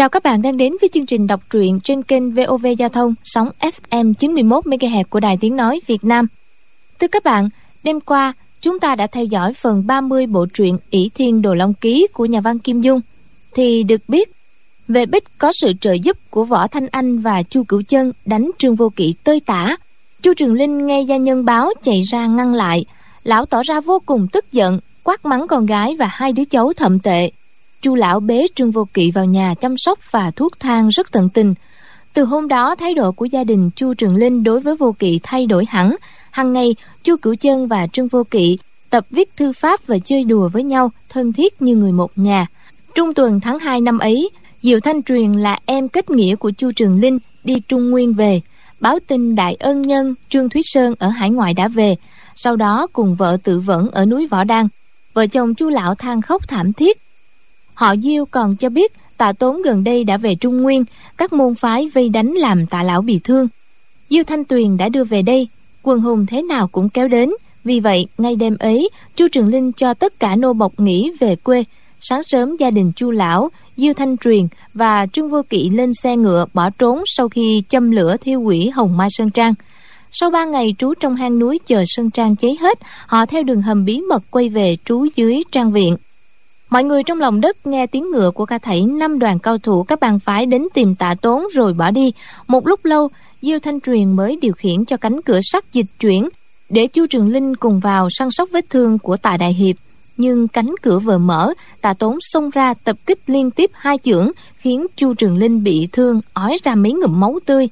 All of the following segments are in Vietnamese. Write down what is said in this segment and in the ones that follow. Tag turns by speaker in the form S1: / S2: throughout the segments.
S1: Chào các bạn đang đến với chương trình đọc truyện trên kênh VOV Giao thông sóng FM 91 MHz của Đài Tiếng nói Việt Nam. Thưa các bạn, đêm qua chúng ta đã theo dõi phần 30 bộ truyện ỷ Thiên Đồ Long Ký của nhà văn Kim Dung thì được biết về Bích có sự trợ giúp của Võ Thanh Anh và Chu Cửu Chân đánh Trương Vô Kỵ tơi tả. Chu Trường Linh nghe gia nhân báo chạy ra ngăn lại, lão tỏ ra vô cùng tức giận, quát mắng con gái và hai đứa cháu thậm tệ chu lão bế trương vô kỵ vào nhà chăm sóc và thuốc thang rất tận tình. Từ hôm đó, thái độ của gia đình chu trường linh đối với vô kỵ thay đổi hẳn. Hằng ngày, chu cửu chân và trương vô kỵ tập viết thư pháp và chơi đùa với nhau, thân thiết như người một nhà. Trung tuần tháng 2 năm ấy, diệu thanh truyền là em kết nghĩa của chu trường linh đi trung nguyên về. Báo tin đại ân nhân trương thúy sơn ở hải ngoại đã về. Sau đó cùng vợ tự vẫn ở núi võ đăng. Vợ chồng chu lão than khóc thảm thiết. Họ Diêu còn cho biết tạ tốn gần đây đã về Trung Nguyên, các môn phái vây đánh làm tạ lão bị thương. Diêu Thanh Tuyền đã đưa về đây, quần hùng thế nào cũng kéo đến. Vì vậy, ngay đêm ấy, Chu Trường Linh cho tất cả nô bộc nghỉ về quê. Sáng sớm gia đình Chu Lão, Diêu Thanh Truyền và Trương Vô Kỵ lên xe ngựa bỏ trốn sau khi châm lửa thiêu quỷ Hồng Mai Sơn Trang. Sau ba ngày trú trong hang núi chờ Sơn Trang cháy hết, họ theo đường hầm bí mật quay về trú dưới trang viện. Mọi người trong lòng đất nghe tiếng ngựa của ca thảy năm đoàn cao thủ các bang phái đến tìm tạ tốn rồi bỏ đi. Một lúc lâu, Diêu Thanh Truyền mới điều khiển cho cánh cửa sắt dịch chuyển để Chu Trường Linh cùng vào săn sóc vết thương của tạ Đại Hiệp. Nhưng cánh cửa vừa mở, tạ tốn xông ra tập kích liên tiếp hai chưởng khiến Chu Trường Linh bị thương, ói ra mấy ngụm máu tươi.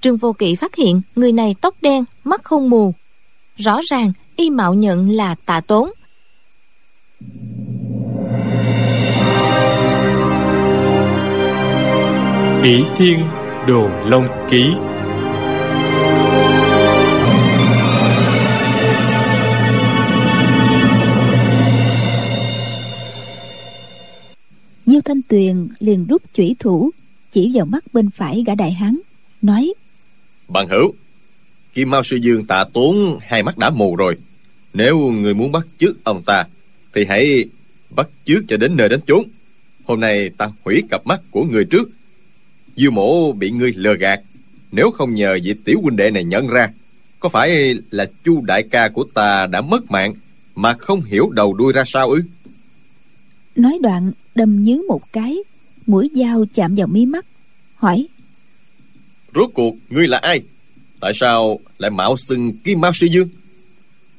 S1: Trương Vô Kỵ phát hiện người này tóc đen, mắt không mù. Rõ ràng y mạo nhận là tạ tốn
S2: Bỉ Thiên Đồ Long Ký.
S3: Diêu Thanh Tuyền liền rút chủy thủ chỉ vào mắt bên phải gã đại hán nói
S4: bằng hữu kim mao sư dương tạ tốn hai mắt đã mù rồi nếu người muốn bắt chước ông ta thì hãy bắt chước cho đến nơi đến chốn. Hôm nay ta hủy cặp mắt của người trước Diêu mổ bị ngươi lừa gạt. Nếu không nhờ vị tiểu huynh đệ này nhận ra Có phải là chu đại ca của ta đã mất mạng Mà không hiểu đầu đuôi ra sao ư?
S3: Nói đoạn đâm nhứ một cái Mũi dao chạm vào mí mắt Hỏi.
S4: Rốt cuộc ngươi là ai? Tại sao lại mạo xưng kim mao sư dương?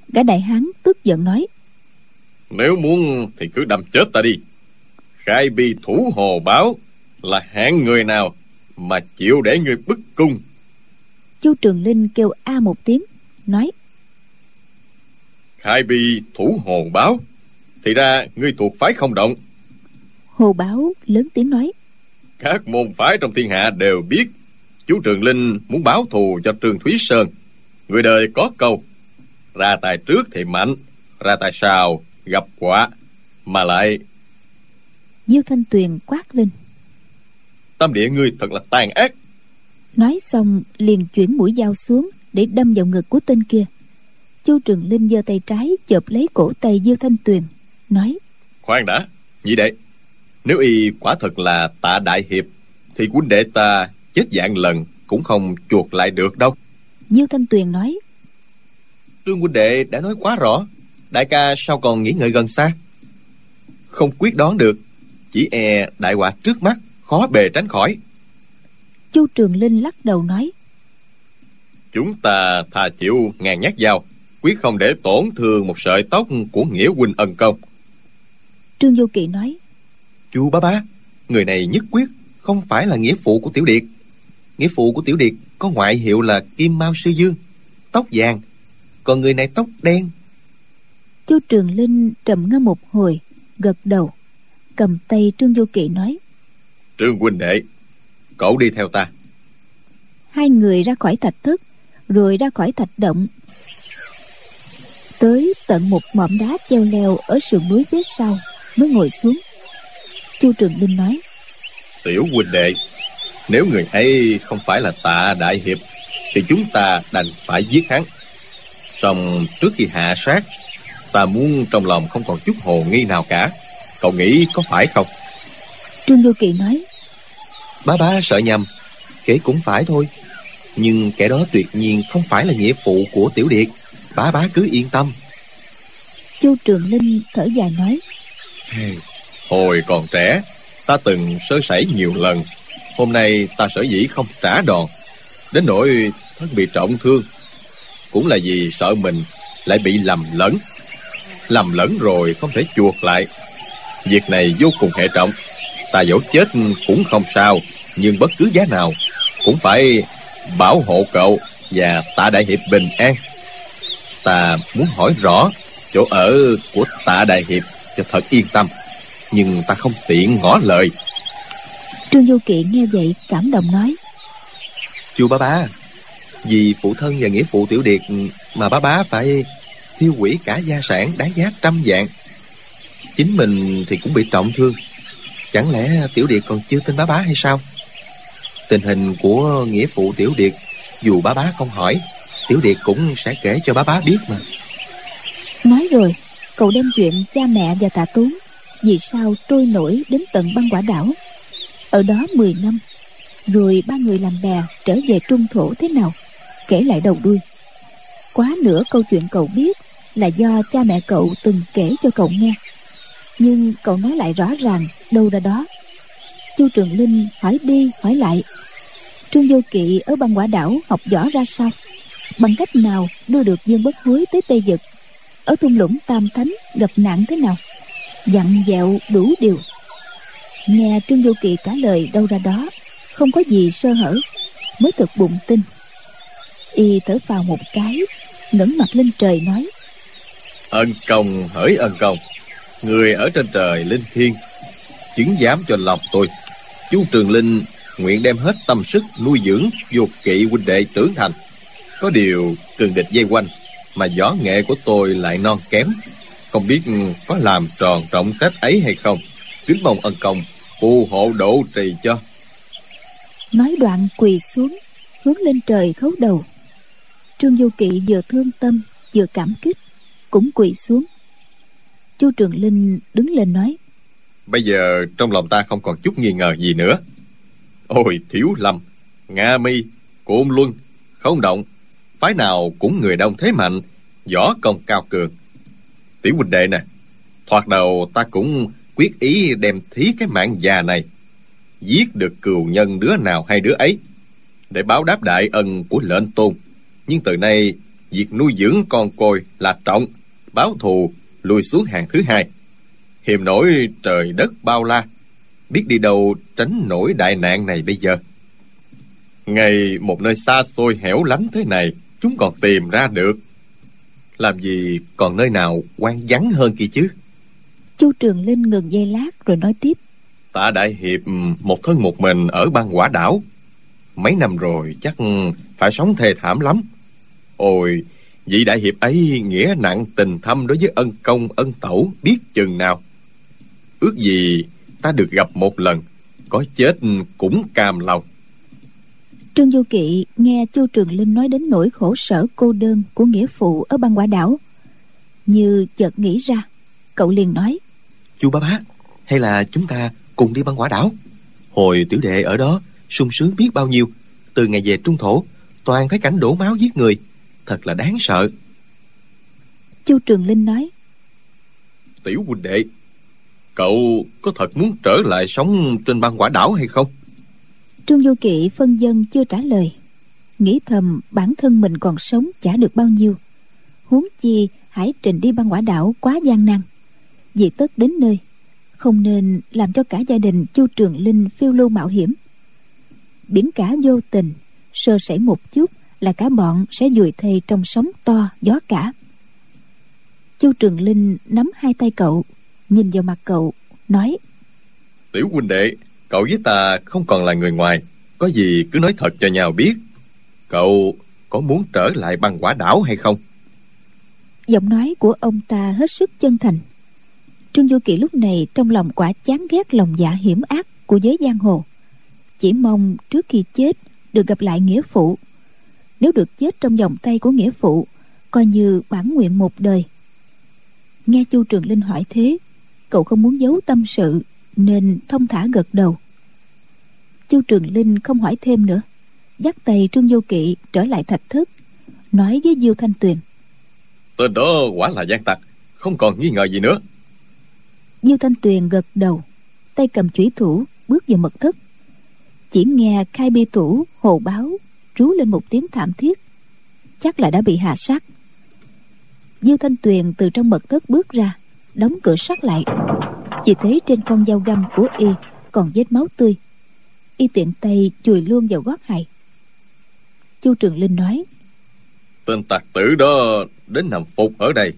S3: Gã đại hán tức giận nói.
S4: Nếu muốn thì cứ đâm chết ta đi. Khai bi thủ hồ báo Là hạng người nào mà chịu để người bức cung.
S3: Chu trường linh kêu a một tiếng nói
S4: khai bi thủ hồ báo thì ra ngươi thuộc phái không động.
S3: Hồ báo lớn tiếng nói
S4: các môn phái trong thiên hạ đều biết chú trường linh muốn báo thù cho trương thúy sơn. Người đời có câu ra tài trước thì mạnh ra tài sau gặp quả mà lại
S3: diêu thanh tuyền quát lên
S4: tam địa ngươi thật là tàn ác.
S3: Nói xong liền chuyển mũi dao xuống để đâm vào ngực của tên kia. Chu trường linh giơ tay trái chộp lấy cổ tay diêu thanh tuyền nói
S4: khoan đã nhị đệ. Nếu y quả thật là tạ đại hiệp thì huynh đệ ta chết dạng lần cũng không chuột lại được đâu.
S3: Diêu thanh tuyền nói
S4: trương huynh đệ đã nói quá rõ. Đại ca sao còn nghĩ ngợi gần xa? Không quyết đoán được chỉ e đại họa trước mắt khó bề tránh khỏi.
S3: Chu trường linh lắc đầu nói
S4: chúng ta thà chịu ngàn nhát dao quyết không để tổn thương một sợi tóc của nghĩa huynh ân công.
S3: Trương vô kỵ nói
S4: chu ba ba người này nhất quyết không phải là nghĩa phụ của tiểu điệt. Nghĩa phụ của tiểu điệt có ngoại hiệu là kim mao sư dương tóc vàng còn người này tóc đen.
S3: Chu trường linh trầm ngâm một hồi gật đầu cầm tay trương vô kỵ nói
S4: trương huynh đệ cậu đi theo ta.
S3: Hai người ra khỏi thạch thất rồi ra khỏi thạch động. Tới tận một mỏm đá treo leo ở sườn núi phía sau mới ngồi xuống. Chu trường linh nói
S4: tiểu huynh đệ nếu người ấy không phải là tạ đại hiệp thì chúng ta đành phải giết hắn. Song trước khi hạ sát ta muốn trong lòng không còn chút hồ nghi nào cả. Cậu nghĩ có phải không?
S3: Trương vô kỳ nói
S4: Bá bá sợ nhầm Kể cũng phải thôi. Nhưng kẻ đó tuyệt nhiên không phải là nghĩa phụ của Tiểu Điệt. Bá bá cứ yên tâm.
S3: Chu trường linh thở dài nói
S4: Hồi còn trẻ Ta từng sơ sẩy nhiều lần. Hôm nay ta sở dĩ không trả đòn Đến nỗi thân bị trọng thương. Cũng là vì sợ mình Lại bị lầm lẫn. Lầm lẫn rồi không thể chuộc lại. Việc này vô cùng hệ trọng Ta dẫu chết cũng không sao Nhưng bất cứ giá nào Cũng phải bảo hộ cậu Và tạ đại hiệp bình an. Ta muốn hỏi rõ Chỗ ở của tạ đại hiệp Cho thật yên tâm Nhưng ta không tiện ngỏ lời.
S3: Trương du kỵ nghe vậy cảm động nói
S4: Chu bá bá Vì phụ thân và nghĩa phụ tiểu điệt Mà bá bá phải tiêu hủy cả gia sản đáng giá trăm vạn. Chính mình thì cũng bị trọng thương Chẳng lẽ tiểu điệt còn chưa tin bá bá hay sao? Tình hình của nghĩa phụ tiểu điệt, Dù bá bá không hỏi, Tiểu điệt cũng sẽ kể cho bá bá biết mà.
S3: Nói rồi, cậu đem chuyện cha mẹ và tạ tú vì sao trôi nổi đến tận băng quả đảo. Ở đó 10 năm, rồi ba người làm bè trở về trung thổ thế nào, kể lại đầu đuôi. Quá nửa câu chuyện cậu biết là do cha mẹ cậu từng kể cho cậu nghe. Nhưng cậu nói lại rõ ràng đâu ra đó. Chu trường linh hỏi đi hỏi lại. Trương vô kỵ ở băng quả đảo học võ ra sao? Bằng cách nào đưa được dương bất hối tới tây vực? ở thung lũng tam thánh gặp nạn thế nào? Dặn dẹo đủ điều. Nghe trương vô Kỵ trả lời đâu ra đó, không có gì sơ hở, mới thực bụng tin. Y thở vào một cái, ngẩng mặt lên trời nói,
S4: ân công hỡi ân công, người ở trên trời linh thiên chứng giám cho lòng tôi. Chú trường linh nguyện đem hết tâm sức nuôi dưỡng dục kỵ huynh đệ trưởng thành. Có điều cường địch dây quanh mà võ nghệ của tôi lại non kém, không biết có làm tròn trọng trách ấy hay không. Kính mong ân công phù hộ độ trì cho.
S3: Nói đoạn quỳ xuống, hướng lên trời khấu đầu. Trương du kỵ vừa thương tâm, vừa cảm kích, cũng quỳ xuống. Chu trường linh đứng lên nói
S4: bây giờ trong lòng ta không còn chút nghi ngờ gì nữa. Ôi, thiếu lâm, nga mi côn luân, không động. Phái nào cũng người đông thế mạnh, võ công cao cường. Tiểu huynh đệ nè, thoạt đầu ta cũng quyết ý đem thí cái mạng già này, giết được cừu nhân đứa nào hay đứa ấy, để báo đáp đại ân của lệnh tôn. Nhưng từ nay, việc nuôi dưỡng con côi là trọng, báo thù, lùi xuống hàng thứ hai hiềm nổi trời đất bao la. Biết đi đâu tránh nổi đại nạn này bây giờ? Ngày một nơi xa xôi hẻo lánh thế này chúng còn tìm ra được. Làm gì còn nơi nào quan vắng hơn kia chứ?
S3: Chu trường linh ngừng giây lát rồi nói tiếp.
S4: Tạ đại hiệp một thân một mình ở băng quả đảo. Mấy năm rồi chắc phải sống thê thảm lắm. Ôi vị đại hiệp ấy nghĩa nặng tình thâm đối với ân công ân tẩu biết chừng nào ước gì ta được gặp một lần có chết cũng cam lòng.
S3: Trương du kỵ nghe chu trường linh nói đến nỗi khổ sở cô đơn của nghĩa phụ ở băng quả đảo như chợt nghĩ ra cậu liền nói
S4: chu ba bá hay là chúng ta cùng đi băng quả đảo? Hồi tiểu đệ ở đó sung sướng biết bao nhiêu. Từ ngày về trung thổ toàn thấy cảnh đổ máu giết người. Thật là đáng sợ.
S3: Chu trường linh nói
S4: tiểu huynh đệ cậu có thật muốn trở lại sống trên băng quả đảo hay không?
S3: Trương du kỵ phân dân chưa trả lời. Nghĩ thầm, bản thân mình còn sống chả được bao nhiêu. Huống chi, hải trình đi băng quả đảo quá gian nan. Vì tất đến nơi, không nên làm cho cả gia đình chu trường linh phiêu lưu mạo hiểm. Biển cả vô tình, sơ sẩy một chút là cả bọn sẽ dùi thầy trong sóng to, gió cả. Chu trường linh nắm hai tay cậu nhìn vào mặt cậu nói
S4: tiểu huynh đệ cậu với ta không còn là người ngoài có gì cứ nói thật cho nhau biết. Cậu có muốn trở lại băng quả đảo hay không?
S3: Giọng nói của ông ta hết sức chân thành. Trương du kỳ lúc này trong lòng quả chán ghét lòng dạ hiểm ác của giới giang hồ. Chỉ mong trước khi chết được gặp lại nghĩa phụ. Nếu được chết trong vòng tay của nghĩa phụ coi như bản nguyện một đời. Nghe chu trường linh hỏi thế cậu không muốn giấu tâm sự nên thông thả gật đầu. Chu trường linh không hỏi thêm nữa dắt tay trương vô kỵ trở lại thạch thất nói với diêu thanh tuyền.
S4: Tên đó quả là gian tặc không còn nghi ngờ gì nữa.
S3: Diêu thanh tuyền gật đầu tay cầm chủy thủ bước vào mật thất. Chỉ nghe khai bi thủ hồ báo rú lên một tiếng thảm thiết. Chắc là đã bị hạ sát. Diêu thanh tuyền từ trong mật thất bước ra đóng cửa sắt lại. Chỉ thấy trên con dao găm của y còn vết máu tươi. Y tiện tay chùi luôn vào gót hài. Chu trường linh nói
S4: tên tặc tử đó đến nằm phục ở đây.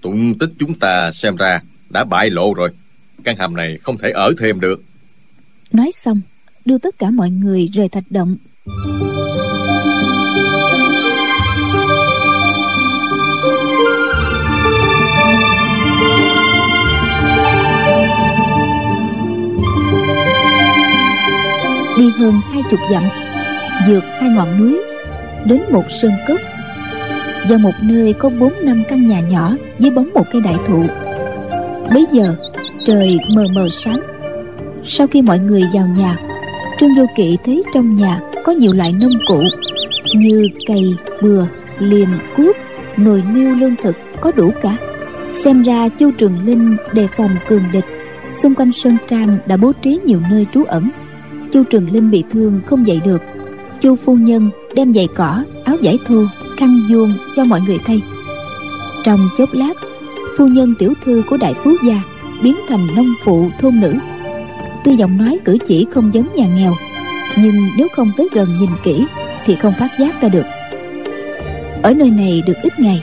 S4: Tung tích chúng ta xem ra đã bại lộ rồi. Căn hầm này không thể ở thêm được.
S3: Nói xong đưa tất cả mọi người rời thạch động đi hơn hai chục dặm, vượt hai ngọn núi, đến một sơn cốc. Vào một nơi có bốn năm căn nhà nhỏ dưới bóng một cây đại thụ. Bấy giờ, trời mờ mờ sáng. Sau khi mọi người vào nhà, trương vô kỵ thấy trong nhà có nhiều loại nông cụ như cày, bừa, liềm, cuốc, nồi niêu lương thực có đủ cả. Xem ra chu trường linh đề phòng cường địch, xung quanh sơn trang đã bố trí nhiều nơi trú ẩn chu trường linh bị thương không dậy được. Chu phu nhân đem giày cỏ, áo giải thô, khăn vuông cho mọi người thay. Trong chốc lát, phu nhân tiểu thư của đại phú gia biến thành nông phụ thôn nữ. Tuy giọng nói cử chỉ không giống nhà nghèo, nhưng nếu không tới gần nhìn kỹ thì không phát giác ra được. Ở nơi này được ít ngày,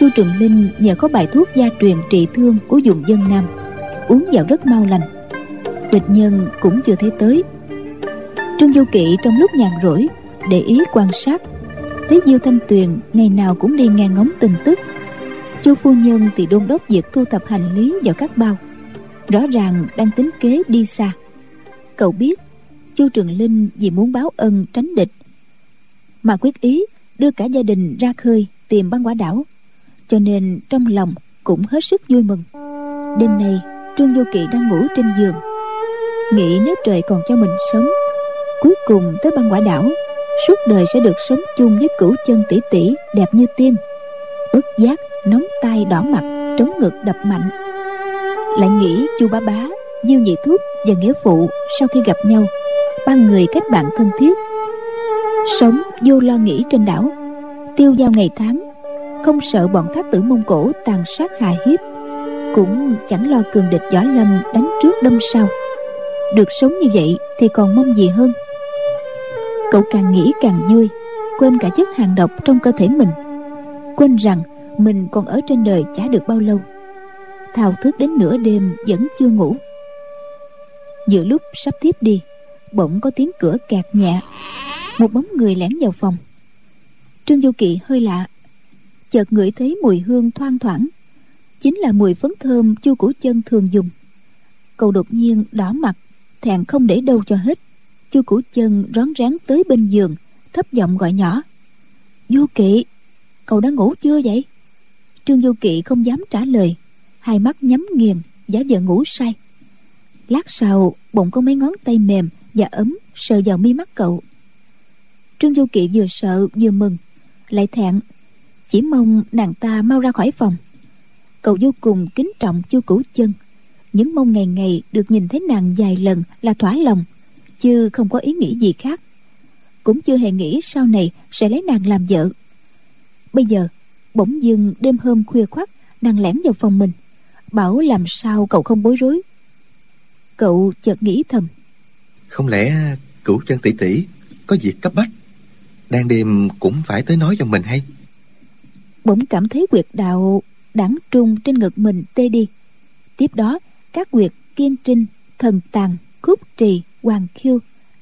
S3: chu trường linh nhờ có bài thuốc gia truyền trị thương của vùng dân nam, uống vào rất mau lành. Địch nhân cũng chưa thấy tới trương du kỵ trong lúc nhàn rỗi để ý quan sát, thấy diêu thanh tuyền ngày nào cũng đi nghe ngóng tin tức. Chu phu nhân thì đôn đốc việc thu thập hành lý vào các bao, rõ ràng đang tính kế đi xa. Cậu biết, chu trường linh vì muốn báo ân tránh địch, mà quyết ý đưa cả gia đình ra khơi tìm băng quả đảo, cho nên trong lòng cũng hết sức vui mừng. Đêm nay, trương Du kỵ đang ngủ trên giường, nghĩ nếu trời còn cho mình sống cuối cùng tới băng quả đảo, suốt đời sẽ được sống chung với cửu chân tỷ tỷ đẹp như tiên. Bất giác, nóng tay đỏ mặt, trống ngực đập mạnh. Lại nghĩ chu bá bá, diêu nhị thúc và nghĩa phụ sau khi gặp nhau, ba người kết bạn thân thiết. Sống vô lo nghĩ trên đảo, tiêu giao ngày tháng, không sợ bọn thác tử mông cổ tàn sát hà hiếp, cũng chẳng lo cường địch võ lâm đánh trước đâm sau. Được sống như vậy thì còn mong gì hơn? Cậu càng nghĩ càng vui, quên cả chất hàng độc trong cơ thể mình. Quên rằng mình còn ở trên đời chả được bao lâu. Thao thức đến nửa đêm vẫn chưa ngủ. Giữa lúc sắp tiếp đi, bỗng có tiếng cửa kẹt nhẹ. Một bóng người lẻn vào phòng. Trương du kỵ hơi lạ. Chợt ngửi thấy mùi hương thoang thoảng. Chính là mùi phấn thơm chu củ chân thường dùng. Cậu đột nhiên đỏ mặt thẹn không để đâu cho hết chu củ chân rón rén tới bên giường, thấp giọng gọi nhỏ. Vô kỵ, cậu đã ngủ chưa vậy? Trương vô kỵ không dám trả lời, hai mắt nhắm nghiền, giả vờ ngủ say. Lát sau bụng có mấy ngón tay mềm và ấm sờ vào mi mắt cậu. Trương vô kỵ vừa sợ vừa mừng, lại thẹn. Chỉ mong nàng ta mau ra khỏi phòng. Cậu vô cùng kính trọng chu cửu chân. Những mong ngày ngày được nhìn thấy nàng vài lần là thỏa lòng chứ không có ý nghĩ gì khác. Cũng chưa hề nghĩ sau này sẽ lấy nàng làm vợ. Bây giờ bỗng dưng đêm hôm khuya khoắt nàng lẻn vào phòng mình bảo làm sao cậu không bối rối. Cậu chợt nghĩ thầm.
S4: Không lẽ cửu chân tỷ tỷ có việc cấp bách? Đang đêm cũng phải tới nói cho mình hay?
S3: Bỗng cảm thấy quyệt đạo đẳng trung trên ngực mình tê đi. Tiếp đó các quyệt kiên trinh thần tàng khúc trì hoàng khiêu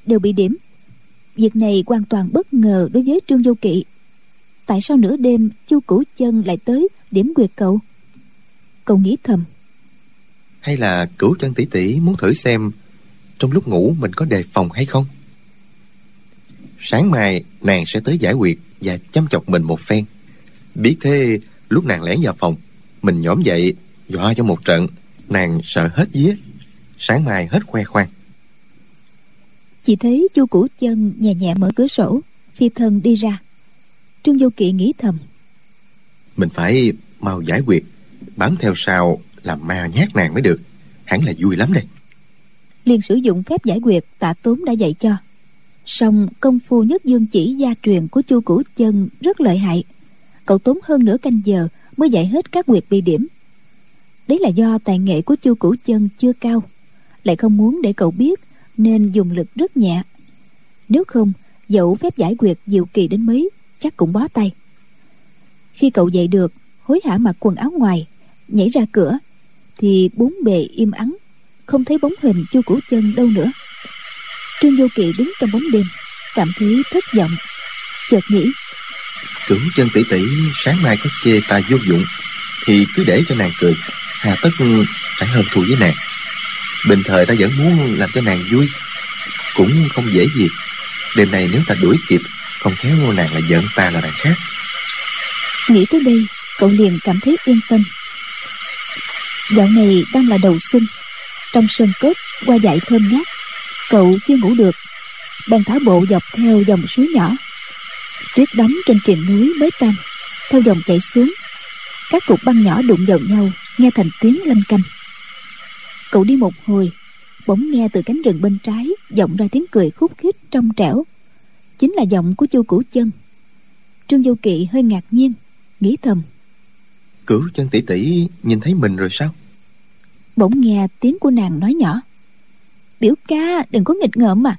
S3: đều bị điểm. Việc này hoàn toàn bất ngờ đối với trương vô kỵ. Tại sao nửa đêm chu cửu chân lại tới điểm quyệt cậu cậu nghĩ thầm.
S4: Hay là cửu chân tỷ tỷ muốn thử xem trong lúc ngủ mình có đề phòng hay không? Sáng mai, nàng sẽ tới giải quyết và chăm chọc mình một phen. Biết thế, lúc nàng lẻn vào phòng, mình nhổm dậy, dọa cho một trận. Nàng sợ hết vía. Sáng mai hết khoe khoang
S3: chỉ thấy chu củ chân nhẹ nhẹ mở cửa sổ phi thân đi ra. Trương vô kỵ nghĩ thầm.
S4: Mình phải mau giải quyết bám theo sau làm ma nhát nàng mới được. Hẳn là vui lắm đây.
S3: Liền sử dụng phép giải quyết tạ tốn đã dạy cho. Song công phu nhất dương chỉ gia truyền của chu củ chân rất lợi hại. Cậu tốn hơn nửa canh giờ mới dạy hết các quyệt bị điểm. Đấy là do tài nghệ của chu củ chân chưa cao. Lại không muốn để cậu biết nên dùng lực rất nhẹ. Nếu không, dẫu phép giải quyết diệu kỳ đến mấy, chắc cũng bó tay. Khi cậu dậy được, hối hả mặc quần áo ngoài, nhảy ra cửa, thì bốn bề im ắng, không thấy bóng hình chu củ chân đâu nữa. Trương vô kỵ đứng trong bóng đêm, cảm thấy thất vọng, chợt nghĩ,
S4: cửu chân tỷ tỷ, sáng mai có chê ta vô dụng, thì cứ để cho nàng cười. Hà tất phải hơn thù với nàng bình thời ta vẫn muốn làm cho nàng vui. Cũng không dễ gì. Đêm nay nếu ta đuổi kịp, không khéo nàng là giận ta là đàn khác.
S3: Nghĩ tới đây, cậu liền cảm thấy yên tâm. Dạo này đang là đầu xuân. Trong sân cốt qua dại thơm ngát, cậu chưa ngủ được. Bèn thả bộ dọc theo dòng suối nhỏ. Tuyết đóng trên triền núi mới tan, theo dòng chảy xuống. Các cục băng nhỏ đụng vào nhau, nghe thành tiếng lanh canh cậu đi một hồi. Bỗng nghe từ cánh rừng bên trái vọng ra tiếng cười khúc khích trong trẻo. Chính là giọng của chu cửu chân. Trương vô kỵ hơi ngạc nhiên nghĩ thầm.
S4: Cửu chân tỷ tỷ nhìn thấy mình rồi sao?
S3: Bỗng nghe tiếng của nàng nói nhỏ. Biểu ca đừng có nghịch ngợm mà.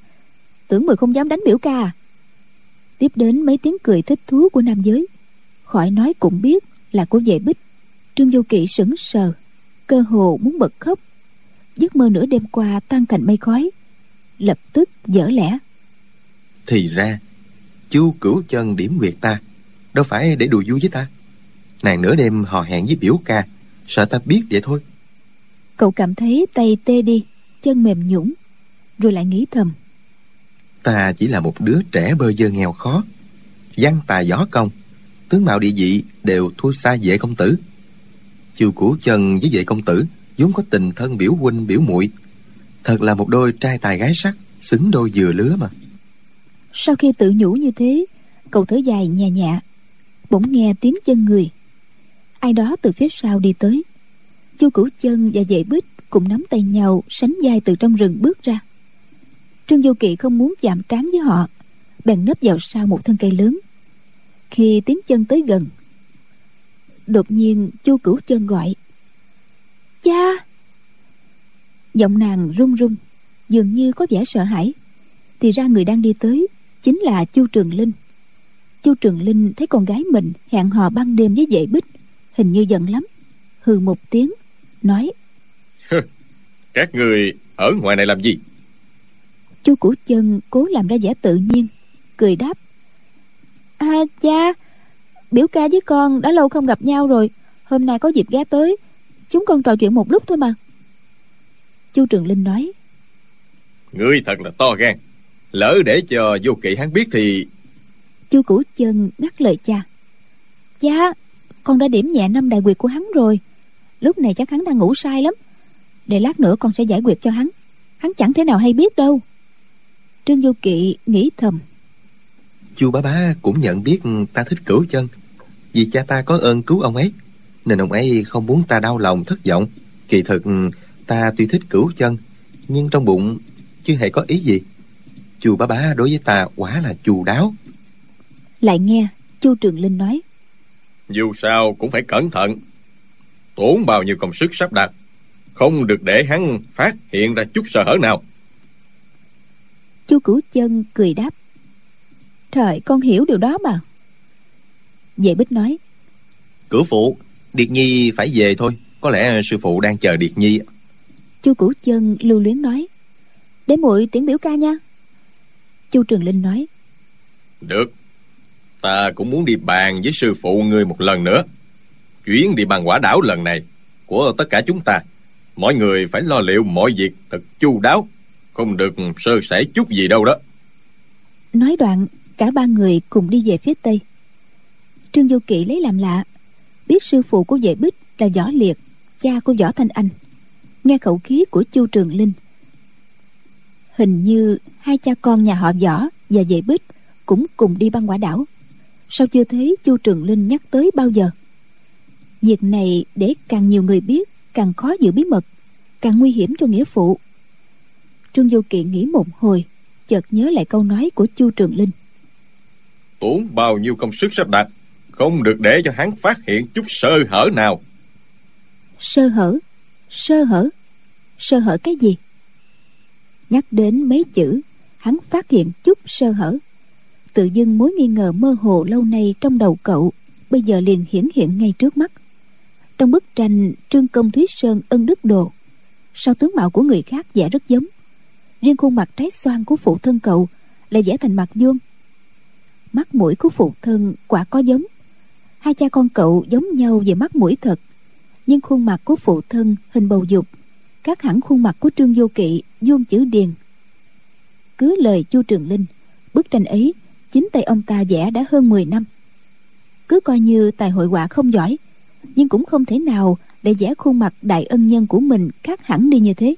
S3: Tưởng mười không dám đánh biểu ca à? Tiếp đến mấy tiếng cười thích thú của nam giới. Khỏi nói cũng biết là của vệ bích. Trương vô kỵ sững sờ cơ hồ muốn bật khóc giấc mơ nửa đêm qua tan thành mây khói. Lập tức dở lẽ.
S4: Thì ra chu cửu chân điểm nguyệt ta đâu phải để đùa vui với ta. Nàng nửa đêm hò hẹn với biểu ca sợ ta biết vậy thôi.
S3: Cậu cảm thấy tay tê đi chân mềm nhũng rồi lại nghĩ thầm.
S4: Ta chỉ là một đứa trẻ bơ vơ nghèo khó văn tài võ công tướng mạo địa vị đều thua xa vệ công tử. Chiều củ chân với vệ công tử vốn có tình thân biểu huynh, biểu muội. Thật là một đôi trai tài gái sắc, xứng đôi vừa lứa mà.
S3: Sau khi tự nhủ như thế, cậu thở dài nhẹ nhẹ, bỗng nghe tiếng chân người. Ai đó từ phía sau đi tới. Chu cửu chân và vệ bích cùng nắm tay nhau, sánh vai từ trong rừng bước ra. Trương du kỵ không muốn chạm trán với họ, bèn nấp vào sau một thân cây lớn. Khi tiếng chân tới gần, đột nhiên chu cửu chân gọi cha. Giọng nàng run run dường như có vẻ sợ hãi. Thì ra người đang đi tới chính là chu trường linh. Chu trường linh thấy con gái mình hẹn hò ban đêm với vệ bích hình như giận lắm hừ một tiếng nói
S4: các người ở ngoài này làm gì?
S3: Chu củ chân cố làm ra vẻ tự nhiên cười đáp à cha biểu ca với con đã lâu không gặp nhau rồi hôm nay có dịp ghé tới chúng con trò chuyện một lúc thôi mà. Chu trường linh nói.
S4: Ngươi thật là to gan. Lỡ để cho vô kỵ hắn biết thì
S3: chu củ chân ngắt lời cha. Cha con đã điểm nhẹ năm đại quyệt của hắn rồi. Lúc này chắc hắn đang ngủ sai lắm. Để lát nữa con sẽ giải quyết cho hắn. Hắn chẳng thể nào hay biết đâu. Trương vô kỵ nghĩ thầm.
S4: Chu bá bá cũng nhận biết ta thích cửu chân. Vì cha ta có ơn cứu ông ấy nên ông ấy không muốn ta đau lòng thất vọng. Kỳ thực ta tuy thích cửu chân nhưng trong bụng chưa hề có ý gì. Chu bá bá đối với ta quả là chu đáo.
S3: Lại nghe chu trường linh nói.
S4: Dù sao cũng phải cẩn thận. Tốn bao nhiêu công sức sắp đặt không được để hắn phát hiện ra chút sơ hở nào.
S3: Chu cửu chân cười đáp. Trời con hiểu điều đó mà. Vệ bích nói.
S4: Cửu phụ điệt nhi phải về thôi có lẽ sư phụ đang chờ điệt nhi.
S3: Chu cửu chân lưu luyến nói. Để muội tiễn biểu ca nha. Chu trường linh nói.
S4: Được. Ta cũng muốn đi bàn với sư phụ ngươi một lần nữa. Chuyến đi bằng quả đảo lần này của tất cả chúng ta. Mọi người phải lo liệu mọi việc thật chu đáo. Không được sơ sẩy chút gì đâu đó.
S3: Nói đoạn cả ba người cùng đi về phía tây. Trương du kỵ lấy làm lạ biết sư phụ của vệ bích là võ liệt, cha của võ thanh anh. Nghe khẩu khí của chu trường linh. Hình như hai cha con nhà họ võ và vệ bích cũng cùng đi băng quả đảo. Sao chưa thấy chu trường linh nhắc tới bao giờ? Việc này để càng nhiều người biết, càng khó giữ bí mật, càng nguy hiểm cho nghĩa phụ. Trương du kiện nghĩ một hồi, chợt nhớ lại câu nói của chu trường linh.
S4: Tốn bao nhiêu công sức sắp đặt không được để cho hắn phát hiện chút sơ hở nào.
S3: Sơ hở? Sơ hở? Sơ hở cái gì? Nhắc đến mấy chữ, hắn phát hiện chút sơ hở. Tự dưng mối nghi ngờ mơ hồ lâu nay trong đầu cậu, bây giờ liền hiển hiện ngay trước mắt. Trong bức tranh trương công thúy sơn ân đức đồ, sao tướng mạo của người khác vẽ rất giống? Riêng khuôn mặt trái xoan của phụ thân cậu lại vẽ thành mặt vuông. Mắt mũi của phụ thân quả có giống hai cha con cậu giống nhau về mắt mũi thật. Nhưng khuôn mặt của phụ thân hình bầu dục. Khác hẳn khuôn mặt của trương vô kỵ, vuông chữ điền. Cứ lời chu trường linh, bức tranh ấy, chính tay ông ta vẽ đã hơn 10 năm. Cứ coi như tài hội họa không giỏi, nhưng cũng không thể nào để vẽ khuôn mặt đại ân nhân của mình khác hẳn đi như thế.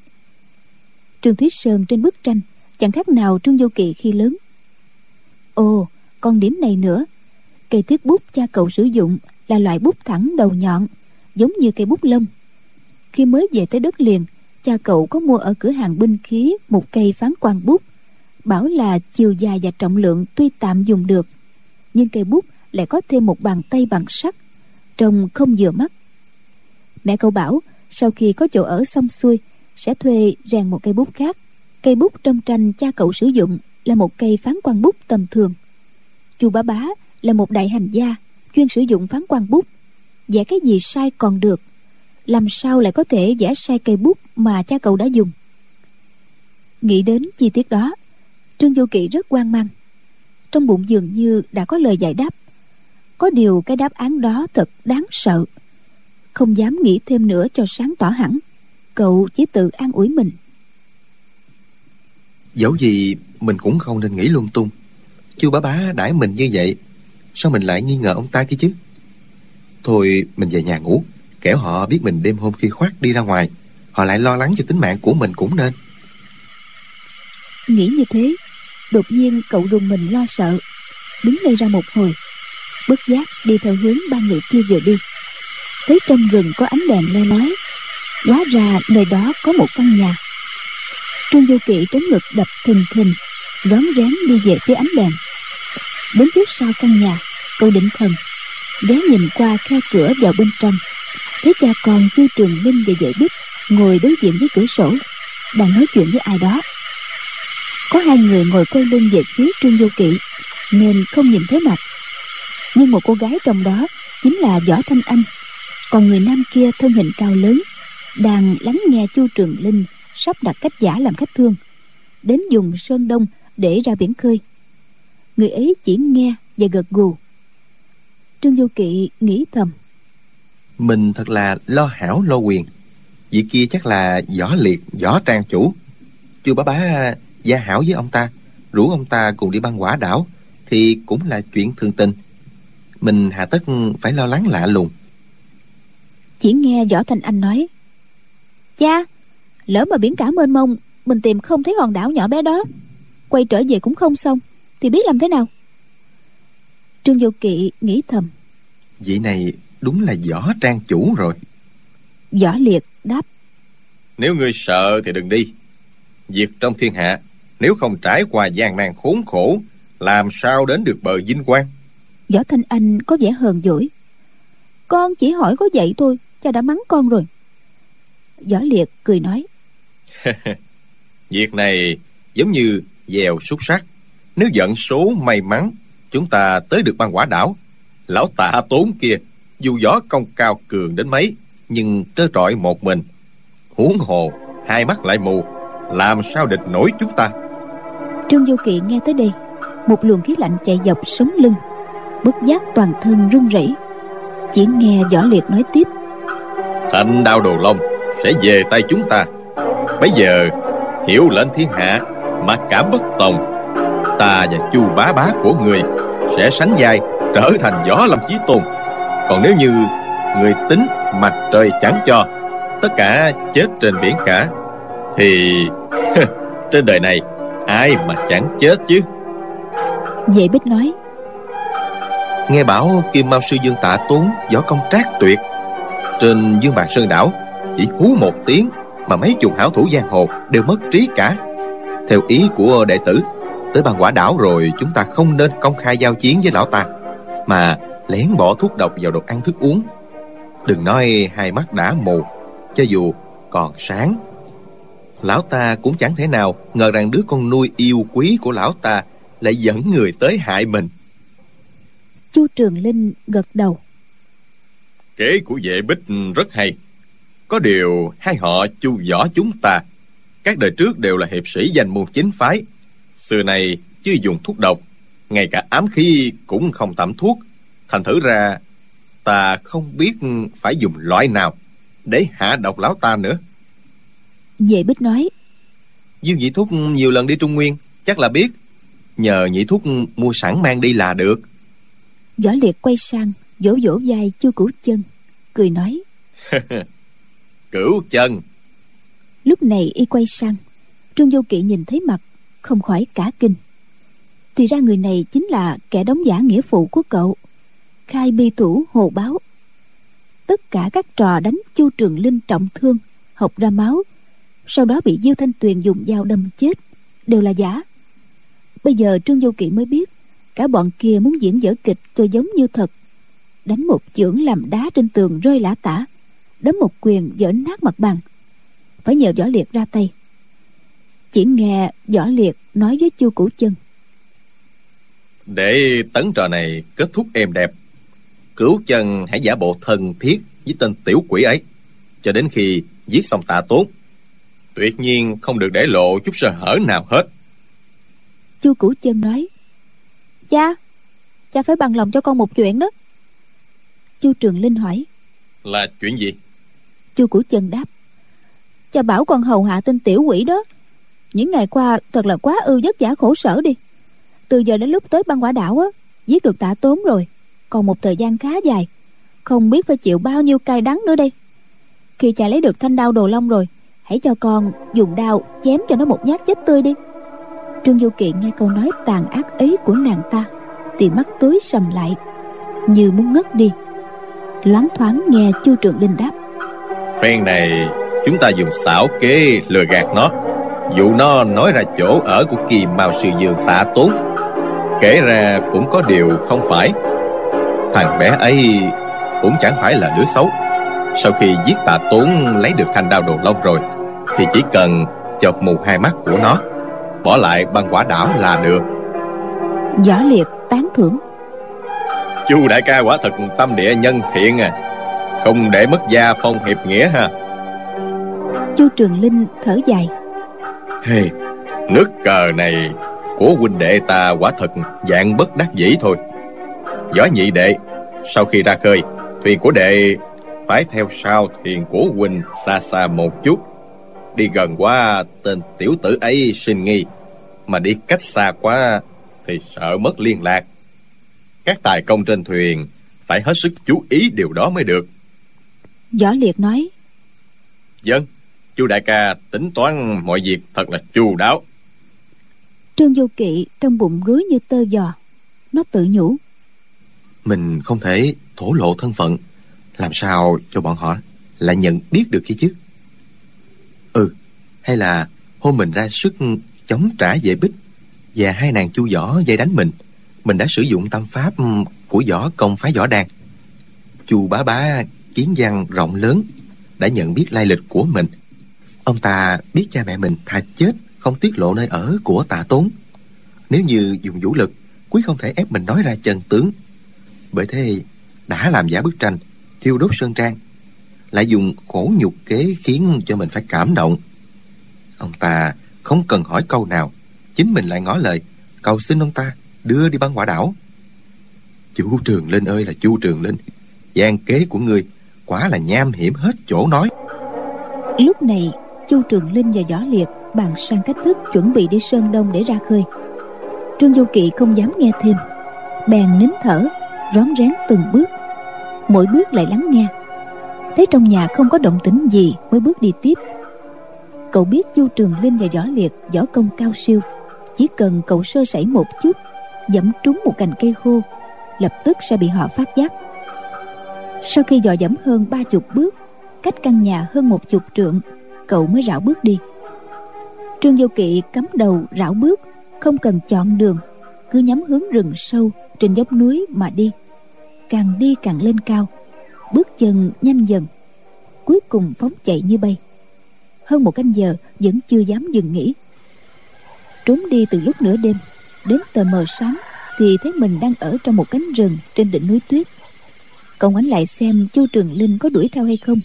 S3: Trương thúy sơn trên bức tranh, chẳng khác nào trương vô kỵ khi lớn. Ồ, còn điểm này nữa cây thước bút cha cậu sử dụng là loại bút thẳng đầu nhọn, giống như cây bút lông. Khi mới về tới đất liền, cha cậu có mua ở cửa hàng binh khí một cây phán quan bút, bảo là chiều dài và trọng lượng tuy tạm dùng được, nhưng cây bút lại có thêm một bàn tay bằng sắt, trông không vừa mắt. Mẹ cậu bảo, sau khi có chỗ ở xong xuôi, sẽ thuê rèn một cây bút khác. Cây bút trong tranh cha cậu sử dụng là một cây phán quan bút tầm thường. Chu bá bá là một đại hành gia, chuyên sử dụng phán quan bút. Vẽ cái gì sai còn được, làm sao lại có thể vẽ sai cây bút mà cha cậu đã dùng? Nghĩ đến chi tiết đó, trương du kỵ rất quan mang. Trong bụng dường như đã có lời giải đáp. Có điều cái đáp án đó thật đáng sợ. Không dám nghĩ thêm nữa cho sáng tỏ hẳn, cậu chỉ tự an ủi mình.
S4: Dẫu gì mình cũng không nên nghĩ lung tung. Chu bá bá đãi mình như vậy sao mình lại nghi ngờ ông ta kia chứ? Thôi, mình về nhà ngủ. Kẻo họ biết mình đêm hôm khi khoát đi ra ngoài. Họ lại lo lắng cho tính mạng của mình cũng nên.
S3: Nghĩ như thế, đột nhiên cậu rùng mình lo sợ. Đứng đây ra một hồi, bất giác đi theo hướng ba người kia vừa đi. Thấy trong rừng có ánh đèn le lói, hóa ra nơi đó có một căn nhà. Trương vô kỵ chống ngực đập thình thình, rón rén đi về phía ánh đèn. Đến trước sau căn nhà cô định thần. Ghé nhìn qua khe cửa vào bên trong, thấy cha con chu trường minh và vệ bích ngồi đối diện với cửa sổ, đang nói chuyện với ai đó. Có hai người ngồi quay lưng về phía trương vô kỵ, nên không nhìn thấy mặt. Nhưng một cô gái trong đó chính là võ thanh anh, còn người nam kia thân hình cao lớn, đang lắng nghe chu trường linh sắp đặt cách giả làm khách thương, đến dùng sơn đông để ra biển khơi. Người ấy chỉ nghe và gật gù trương vô kỵ nghĩ thầm.
S4: Mình thật là lo hảo lo quyền. Vị kia chắc là võ liệt võ trang chủ. Chưa bá bá gia hảo với ông ta rủ ông ta cùng đi băng quả đảo thì cũng là chuyện thường tình. Mình hà tất phải lo lắng lạ lùng.
S3: Chỉ nghe võ thanh anh nói cha lỡ mà biển cả mênh mông mình tìm không thấy hòn đảo nhỏ bé đó. Quay trở về cũng không xong thì biết làm thế nào trương vô kỵ nghĩ thầm.
S4: Vị này đúng là võ trang chủ rồi.
S3: Võ liệt đáp.
S4: Nếu ngươi sợ thì đừng đi. Việc trong thiên hạ nếu không trải qua gian nan khốn khổ làm sao đến được bờ vinh quang?
S3: Võ thanh anh có vẻ hờn dỗi. Con chỉ hỏi có vậy thôi cha đã mắng con rồi. Võ liệt cười nói.
S4: Việc này giống như dèo xúc sắc. Nếu vận số may mắn chúng ta tới được băng quả đảo. Lão tạ tốn kia dù võ công cao cường đến mấy nhưng trơ trọi một mình. Huống hồ hai mắt lại mù làm sao địch nổi chúng ta?
S3: Trương du kỵ nghe tới đây một luồng khí lạnh chạy dọc sống lưng bất giác toàn thân run rẩy. Chỉ nghe võ liệt nói tiếp.
S4: Thanh đao đồ long sẽ về tay chúng ta. Bây giờ hiểu lệnh thiên hạ mà cảm bất tòng ta và chu bá bá của người sẽ sánh vai trở thành võ lâm chí tôn. Còn nếu như người tính mặt trời chẳng cho tất cả chết trên biển cả thì Trên đời này Ai mà chẳng chết chứ?
S3: Vệ bích nói
S4: Nghe bảo Kim Mao Sư Dương Tạ Tốn Võ công trác tuyệt Trên Dương Bạc Sơn Đảo Chỉ hú một tiếng Mà mấy chục hảo thủ giang hồ Đều mất trí cả. Theo ý của đệ tử Tới bàn quả đảo rồi Chúng ta không nên công khai giao chiến với lão ta Mà lén bỏ thuốc độc vào đồ ăn thức uống Đừng nói hai mắt đã mù Cho dù còn sáng Lão ta cũng chẳng thể nào ngờ rằng đứa con nuôi yêu quý của lão ta lại dẫn người tới hại mình.
S3: Chu Trường Linh gật đầu.
S4: Kế của vệ bích rất hay. Có điều hai họ chu võ chúng ta. Các đời trước đều là hiệp sĩ danh môn chính phái. Xưa này chưa dùng thuốc độc. Ngay cả ám khí cũng không tẩm thuốc. Thành thử ra ta không biết phải dùng loại nào để hạ độc lão ta nữa.
S3: Vệ Bích nói
S4: Dương Nhị Thúc nhiều lần đi Trung Nguyên Chắc là biết Nhờ Nhị Thúc mua sẵn mang đi là được
S3: Võ Liệt quay sang Vỗ vỗ vai chu cửu chân Cười nói
S4: Cửu chân
S3: Lúc này y quay sang Trương Vô Kỵ nhìn thấy mặt không khỏi cả kinh. Thì ra người này chính là kẻ đóng giả nghĩa phụ của cậu, Khai bi thủ hồ báo. Tất cả các trò đánh Chu Trường Linh trọng thương, Học ra máu, sau đó bị diêu thanh tuyền dùng dao đâm chết, đều là giả. Bây giờ trương vô kỵ mới biết, cả bọn kia muốn diễn dở kịch cho giống như thật. Đánh một chưởng làm đá trên tường rơi lả tả đấm một quyền dở nát mặt bằng. Phải nhờ võ liệt ra tay chỉ nghe võ liệt nói với chu củ chân.
S4: Để tấn trò này kết thúc êm đẹp cửu chân hãy giả bộ thân thiết với tên tiểu quỷ ấy cho đến khi giết xong tạ tốt tuyệt nhiên không được để lộ chút sơ hở nào hết.
S3: Chu cửu chân nói cha cha phải bằng lòng cho con một chuyện đó. Chu trường linh hỏi
S4: là chuyện gì?
S3: Chu cửu chân đáp cha bảo con hầu hạ tên tiểu quỷ đó những ngày qua, thật là quá ư vất vả khổ sở đi. Từ giờ đến lúc tới băng quả đảo á, giết được tạ tốn rồi. Còn một thời gian khá dài, không biết phải chịu bao nhiêu cay đắng nữa đây. Khi cha lấy được thanh đao đồ long rồi, hãy cho con dùng đao chém cho nó một nhát chết tươi đi. Trương du kiện nghe câu nói tàn ác ấy của nàng ta, thì mắt tối sầm lại, như muốn ngất đi. Loáng thoáng nghe chu trường linh đáp.
S4: Phen này, chúng ta dùng xảo kế lừa gạt nó dụ nó nói ra chỗ ở của kỳ mao sư dương tạ tốn. Kể ra cũng có điều không phải. Thằng bé ấy cũng chẳng phải là đứa xấu. Sau khi giết tạ tốn lấy được thanh đao đồ long rồi thì chỉ cần chọc mù hai mắt của nó bỏ lại băng quả đảo là được.
S3: Võ liệt tán thưởng.
S4: Chu đại ca quả thật tâm địa nhân thiện à. Không để mất gia phong hiệp nghĩa ha.
S3: Chu trường linh thở dài
S4: hey, nước cờ này của huynh đệ ta quả thật dạng bất đắc dĩ thôi. Võ nhị đệ sau khi ra khơi thuyền của đệ phải theo sau thuyền của huynh xa xa một chút. Đi gần quá tên tiểu tử ấy sinh nghi. Mà đi cách xa quá Thì sợ mất liên lạc. Các tài công trên thuyền Phải hết sức chú ý điều đó mới được.
S3: Võ Liệt nói.
S4: Dân Chu đại ca tính toán mọi việc thật là chu đáo.
S3: Trương Vô Kỵ trong bụng rối như tơ giò. Nó tự nhủ.
S4: Mình không thể thổ lộ thân phận. Làm sao cho bọn họ lại nhận biết được kia chứ? Ừ, hay là hôm mình ra sức chống trả vệ bích và hai nàng chu võ dây đánh mình, mình đã sử dụng tâm pháp của võ công phái võ đàn. Chu bá bá kiến văn rộng lớn đã nhận biết lai lịch của mình. Ông ta biết cha mẹ mình thà chết không tiết lộ nơi ở của tạ tốn. Nếu như dùng vũ lực, quý không thể ép mình nói ra chân tướng. Bởi thế, đã làm giả bức tranh, thiêu đốt sơn trang lại dùng khổ nhục kế khiến cho mình phải cảm động. Ông ta không cần hỏi câu nào, chính mình lại ngỏ lời, cầu xin ông ta đưa đi băng quả đảo. Chu Trường Linh ơi là Chu Trường Linh, gian kế của người quả là nham hiểm hết chỗ nói.
S3: Lúc này, Chu Trường Linh và Võ Liệt bàn sang cách thức chuẩn bị đi Sơn Đông để ra khơi. Trương Du Kỵ không dám nghe thêm, bèn nín thở, rón rén từng bước, mỗi bước lại lắng nghe. Thấy trong nhà không có động tĩnh gì mới bước đi tiếp. Cậu biết chu trường linh và võ liệt võ công cao siêu. Chỉ cần cậu sơ sẩy một chút dẫm trúng một cành cây khô lập tức sẽ bị họ phát giác. Sau khi dò dẫm hơn ba chục bước cách căn nhà hơn một chục trượng cậu mới rảo bước đi. Trương vô kỵ cắm đầu rảo bước, không cần chọn đường, cứ nhắm hướng rừng sâu trên dốc núi mà đi. Càng đi càng lên cao, bước chân nhanh dần, cuối cùng phóng chạy như bay. Hơn một canh giờ, vẫn chưa dám dừng nghỉ. Trốn đi từ lúc nửa đêm, đến tờ mờ sáng, thì thấy mình đang ở trong một cánh rừng trên đỉnh núi tuyết. Cậu ngoảnh lại xem chu trường linh có đuổi theo hay không.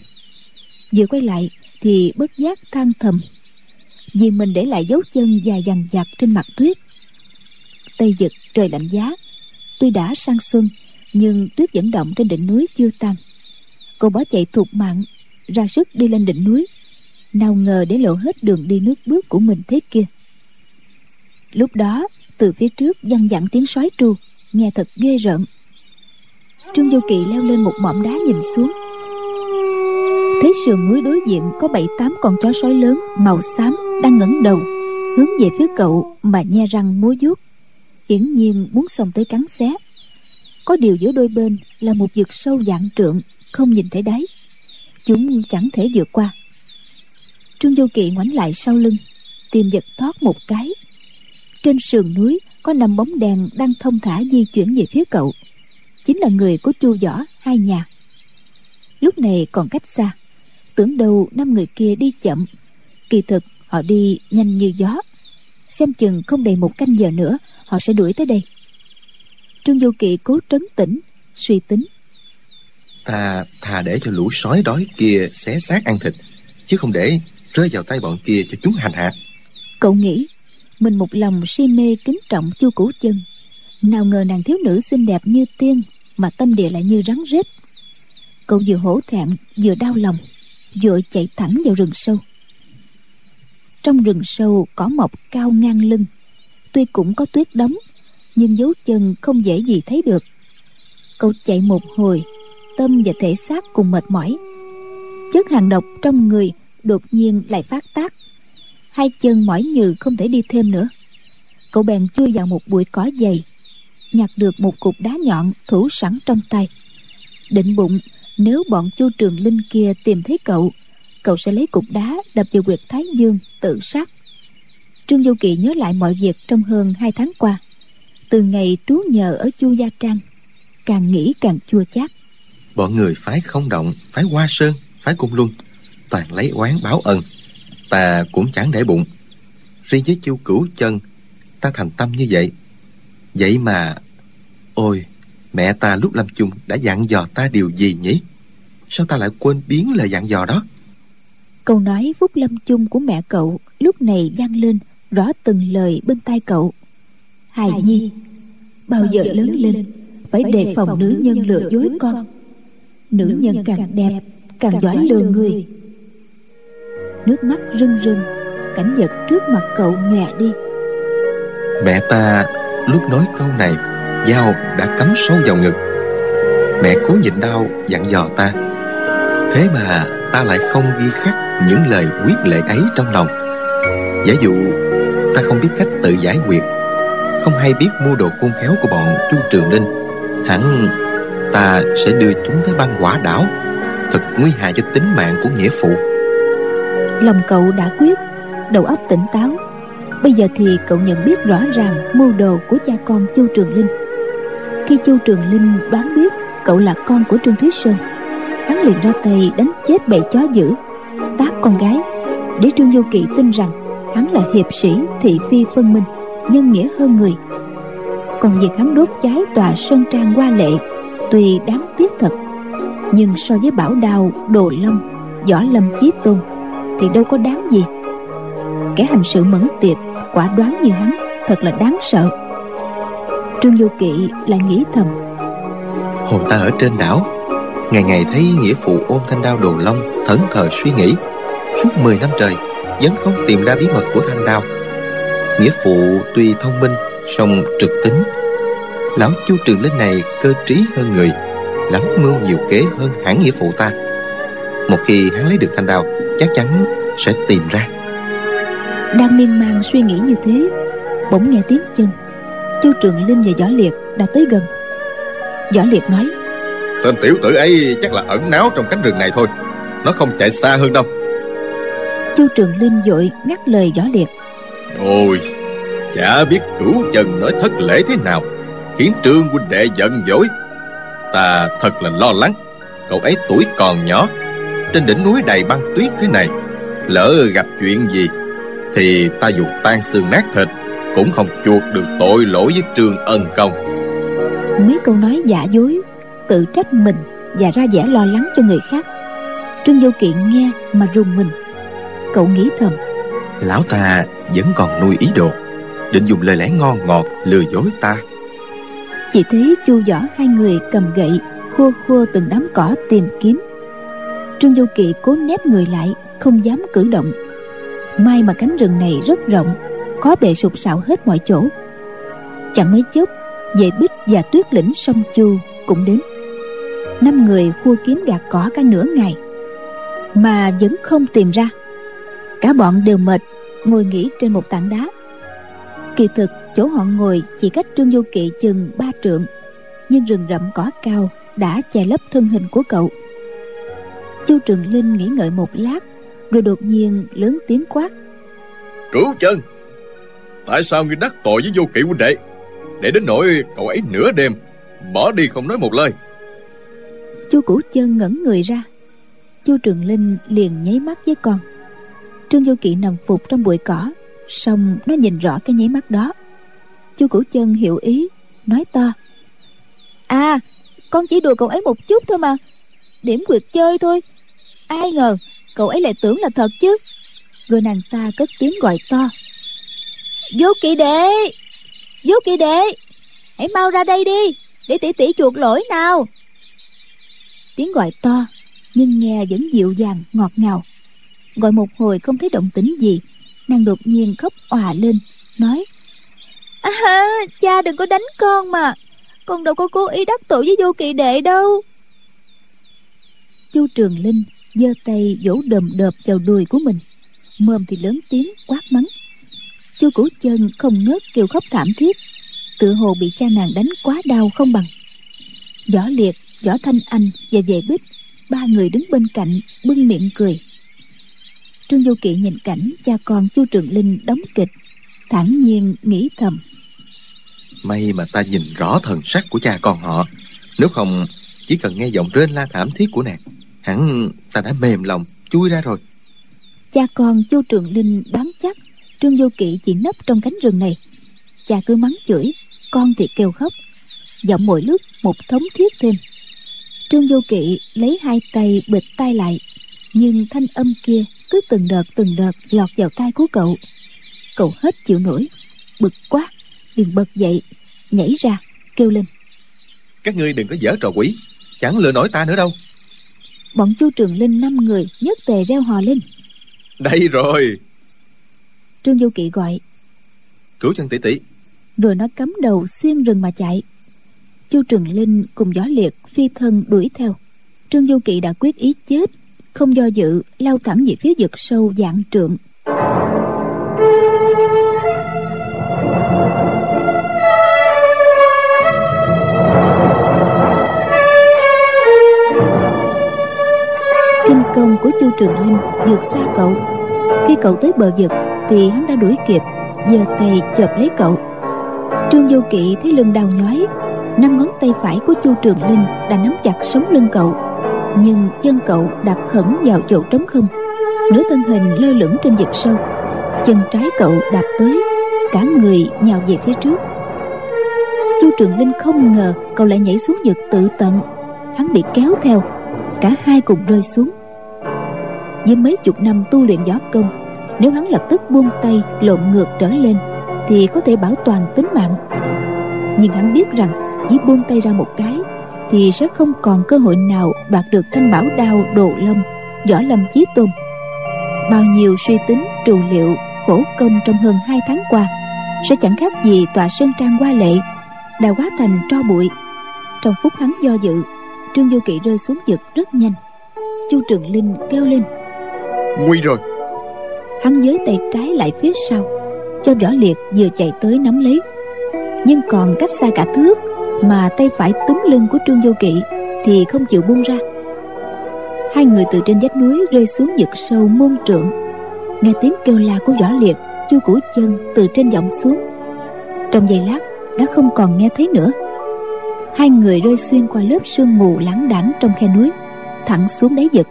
S3: Vừa quay lại thì bất giác than thầm. Vì mình để lại dấu chân dài dằn dặc trên mặt tuyết. Tây giật trời lạnh giá. Tuy đã sang xuân, nhưng tuyết vẫn động trên đỉnh núi chưa tan. Cô bỏ chạy thục mạng, ra sức đi lên đỉnh núi. Nào ngờ để lộ hết đường đi nước bước của mình thế kia. Lúc đó, từ phía trước văng vẳng tiếng sói tru, nghe thật ghê rợn. Trương du kỳ leo lên một mỏm đá nhìn xuống thấy sườn núi đối diện có bảy tám con chó sói lớn, màu xám, đang ngẩng đầu, hướng về phía cậu mà nhe răng múa vuốt. Hiển nhiên muốn xông tới cắn xé. Có điều giữa đôi bên là một vực sâu dạng trượng, không nhìn thấy đáy. Chúng chẳng thể vượt qua. Trương vô kỵ ngoảnh lại sau lưng, tìm giật thoát một cái. Trên sườn núi có năm bóng đèn đang thông thả di chuyển về phía cậu. Chính là người của chu võ, hai nhà. Lúc này còn cách xa tưởng đâu năm người kia đi chậm. Kỳ thực họ đi nhanh như gió. Xem chừng không đầy một canh giờ nữa họ sẽ đuổi tới đây. Trương du kỵ cố trấn tĩnh suy tính.
S4: Ta thà để cho lũ sói đói kia xé xác ăn thịt chứ không để rơi vào tay bọn kia cho chúng hành hạ.
S3: Cậu nghĩ mình một lòng si mê kính trọng chu củ chân. Nào ngờ nàng thiếu nữ xinh đẹp như tiên mà tâm địa lại như rắn rết. Cậu vừa hổ thẹn vừa đau lòng vội chạy thẳng vào rừng sâu. Trong rừng sâu cỏ mọc cao ngang lưng, tuy cũng có tuyết đóng nhưng dấu chân không dễ gì thấy được. Cậu chạy một hồi, tâm và thể xác cùng mệt mỏi. Chất hàng độc trong người đột nhiên lại phát tác. Hai chân mỏi nhừ không thể đi thêm nữa. Cậu bèn chui vào một bụi cỏ dày, nhặt được một cục đá nhọn thủ sẵn trong tay. Định bụng nếu bọn chu trường linh kia tìm thấy cậu cậu sẽ lấy cục đá đập vào quyệt thái dương tự sát. Trương du kỳ nhớ lại mọi việc trong hơn hai tháng qua. Từ ngày trú nhờ ở chu gia trang, càng nghĩ càng chua chát.
S4: Bọn người phái không động, phái hoa sơn, phái cung luân, toàn lấy oán báo ân. Ta cũng chẳng để bụng. Riêng với chu cửu chân, ta thành tâm như vậy. Vậy mà, ôi mẹ ta lúc lâm chung đã dặn dò ta điều gì nhỉ? Sao ta lại quên biến lời dặn dò đó?
S3: Câu nói phúc lâm chung của mẹ cậu lúc này vang lên rõ từng lời bên tai cậu. Hài nhi bao giờ lớn lên phải đề phòng nữ nhân lừa dối con. nữ nhân càng đẹp càng giỏi lừa người. Nước mắt rưng rưng cảnh vật trước mặt cậu nhòe đi.
S4: Mẹ ta lúc nói câu này dao đã cắm sâu vào ngực. Mẹ cố nhịn đau, dặn dò ta. Thế mà ta lại không ghi khắc những lời quyết lệ ấy trong lòng. Giả dụ, ta không biết cách tự giải quyết, không hay biết mua đồ khôn khéo của bọn chu trường linh. Hẳn ta sẽ đưa chúng tới băng quả đảo, thật nguy hại cho tính mạng của nghĩa phụ.
S3: Lòng cậu đã quyết, đầu óc tỉnh táo. Bây giờ thì cậu nhận biết rõ ràng mưu đồ của cha con chu trường linh khi chu trường linh đoán biết cậu là con của trương thúy sơn, hắn liền ra tay đánh chết bầy chó dữ tác con gái. Để trương vô kỵ tin rằng hắn là hiệp sĩ thị phi phân minh, nhân nghĩa hơn người. Còn việc hắn đốt cháy tòa sơn trang hoa lệ tuy đáng tiếc thật, nhưng so với bảo đao, đồ long võ lâm, chí tôn thì đâu có đáng gì. Kẻ hành sự mẫn tiệp, quả đoán như hắn thật là đáng sợ trương vô kỵ lại nghĩ thầm.
S4: Hồi ta ở trên đảo ngày ngày thấy nghĩa phụ ôm thanh đao đồ long thẫn thờ suy nghĩ. Suốt 10 năm trời vẫn không tìm ra bí mật của thanh đao. Nghĩa phụ tuy thông minh song trực tính. Lão chu trường linh này cơ trí hơn người lắm mưu nhiều kế hơn hẳn nghĩa phụ ta. Một khi hắn lấy được thanh đao chắc chắn sẽ tìm ra.
S3: Đang miên man suy nghĩ như thế bỗng nghe tiếng chân chu trường linh và võ liệt đã tới gần. Võ liệt nói
S4: tên tiểu tử ấy chắc là ẩn náu trong cánh rừng này thôi. Nó không chạy xa hơn đâu.
S3: Chu trường linh vội ngắt lời võ liệt.
S4: Ôi chả biết cửu chân nói thất lễ thế nào. Khiến trương huynh đệ giận dỗi. Ta thật là lo lắng. Cậu ấy tuổi còn nhỏ. Trên đỉnh núi đầy băng tuyết thế này. Lỡ gặp chuyện gì thì ta dù tan xương nát thịt cũng không chuộc được tội lỗi với trương ân công.
S3: Mấy câu nói giả dối tự trách mình và ra vẻ lo lắng cho người khác. Trương vô kỵ nghe mà rùng mình. Cậu nghĩ thầm
S4: lão ta vẫn còn nuôi ý đồ định dùng lời lẽ ngon ngọt lừa dối ta.
S3: Chỉ thấy chu võ hai người cầm gậy khua khua từng đám cỏ tìm kiếm. Trương vô kỵ cố nép người lại không dám cử động. May mà cánh rừng này rất rộng có bề sụp sạo hết mọi chỗ. Chẳng mấy chốc vệ bích và tuyết lĩnh sông chu cũng đến. Năm người khua kiếm gạt cỏ cả nửa ngày, mà vẫn không tìm ra. Cả bọn đều mệt, ngồi nghỉ trên một tảng đá. Kỳ thực, chỗ họ ngồi chỉ cách trương du kỵ chừng ba trượng, nhưng rừng rậm cỏ cao đã che lấp thân hình của cậu. Chu trường linh nghĩ ngợi một lát, rồi đột nhiên lớn tiếng quát.
S4: Cứu chân! Tại sao ngươi đắc tội với vô kỵ huynh đệ? Để đến nỗi cậu ấy nửa đêm, bỏ đi không nói một lời.
S3: Chu cửu chân ngẩn người ra. Chu trường linh liền nháy mắt với con. Trương vô kỵ nằm phục trong bụi cỏ, xong nó nhìn rõ cái nháy mắt đó. Chu cửu chân hiểu ý, nói to. À con chỉ đùa cậu ấy một chút thôi mà. Điểm quyệt chơi thôi. Ai ngờ, cậu ấy lại tưởng là thật chứ. Rồi nàng ta cất tiếng gọi to vô kỵ đệ vô kỵ đệ hãy mau ra đây đi để tỷ tỷ chuộc lỗi nào. Tiếng gọi to nhưng nghe vẫn dịu dàng ngọt ngào. Gọi một hồi không thấy động tĩnh gì nàng đột nhiên khóc òa lên nói à, cha đừng có đánh con mà con đâu có cố ý đắc tội với vô kỵ đệ đâu. Chu trường linh giơ tay vỗ đờm đợp vào đùi của mình. Mồm thì lớn tiếng quát mắng chu củ chân không ngớt kêu khóc thảm thiết. Tự hồ bị cha nàng đánh quá đau không bằng. Võ liệt võ thanh anh và vệ bích ba người đứng bên cạnh bưng miệng cười. Trương du kỵ nhìn cảnh cha con chu trường linh đóng kịch thản nhiên nghĩ thầm.
S4: May mà ta nhìn rõ thần sắc của cha con họ nếu không chỉ cần nghe giọng rên la thảm thiết của nàng hẳn ta đã mềm lòng chui ra rồi.
S3: Cha con chu trường linh đoán chắc trương vô kỵ chỉ nấp trong cánh rừng này. Cha cứ mắng chửi con thì kêu khóc. Giọng mỗi lúc một thống thiết thêm. Trương vô kỵ lấy hai tay bịt tay lại nhưng thanh âm kia cứ từng đợt từng đợt lọt vào tai của cậu. Cậu hết chịu nổi bực quá liền bật dậy nhảy ra kêu lên.
S4: Các ngươi đừng có dở trò quỷ chẳng lừa nổi ta nữa đâu.
S3: Bọn chu trường linh năm người nhất tề reo hò lên.
S4: Đây rồi
S3: trương du kỵ gọi.
S4: Cứu chân tỷ tỷ.
S3: Rồi nó cắm đầu xuyên rừng mà chạy. Chu trường linh cùng gió liệt phi thân đuổi theo. Trương du kỵ đã quyết ý chết không do dự lao thẳng về phía vực sâu dạng trượng. Kinh công của chu trường linh vượt xa cậu. Khi cậu tới bờ vực thì hắn đã đuổi kịp, giơ tay chộp lấy cậu. Trương vô kỵ thấy lưng đau nhói năm ngón tay phải của chu trường linh đã nắm chặt sống lưng cậu, nhưng chân cậu đạp hẳn vào chỗ trống không. Nửa thân hình lơ lửng trên vực sâu, chân trái cậu đạp tới, cả người nhào về phía trước. Chu trường linh không ngờ cậu lại nhảy xuống vực tự tận, hắn bị kéo theo, cả hai cùng rơi xuống. Với mấy chục năm tu luyện võ công nếu hắn lập tức buông tay, lộn ngược trở lên, thì có thể bảo toàn tính mạng. Nhưng hắn biết rằng, chỉ buông tay ra một cái, thì sẽ không còn cơ hội nào đoạt được thanh bảo đao đồ lâm võ lâm chí tôn. Bao nhiêu suy tính, trù liệu, khổ công trong hơn hai tháng qua, sẽ chẳng khác gì tòa sơn trang hoa lệ, đã quá thành tro bụi. Trong phút hắn do dự, trương du kỵ rơi xuống vực rất nhanh. Chu trường linh kêu lên,
S4: nguy rồi
S3: hắn giới tay trái lại phía sau, cho võ liệt vừa chạy tới nắm lấy. Nhưng còn cách xa cả thước mà tay phải túm lưng của trương vô kỵ thì không chịu buông ra. Hai người từ trên vách núi rơi xuống vực sâu môn trượng. Nghe tiếng kêu la của võ liệt, chu củ chân từ trên vọng xuống. Trong giây lát, đã không còn nghe thấy nữa. Hai người rơi xuyên qua lớp sương mù lãng đãng trong khe núi, thẳng xuống đáy vực.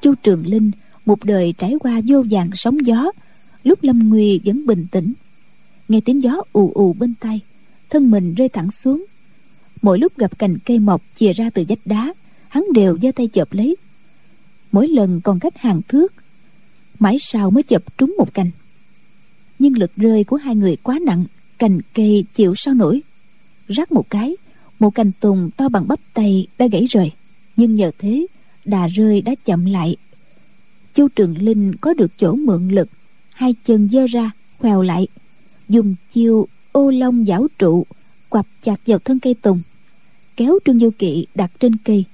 S3: Chu trường linh một đời trải qua vô vàng sóng gió, lúc lâm nguy vẫn bình tĩnh. Nghe tiếng gió ù ù bên tay thân mình rơi thẳng xuống. Mỗi lúc gặp cành cây mọc chìa ra từ vách đá, hắn đều giơ tay chộp lấy. Mỗi lần còn cách hàng thước, mãi sau mới chụp trúng một cành. Nhưng lực rơi của hai người quá nặng, cành cây chịu sao nổi. Rắc một cái, một cành tùng to bằng bắp tay đã gãy rời. Nhưng nhờ thế, đà rơi đã chậm lại chu trường linh có được chỗ mượn lực. Hai chân giơ ra, khoèo lại. Dùng chiêu ô long giảo trụ, quặp chặt vào thân cây tùng. Kéo trương du kỵ đặt trên cây.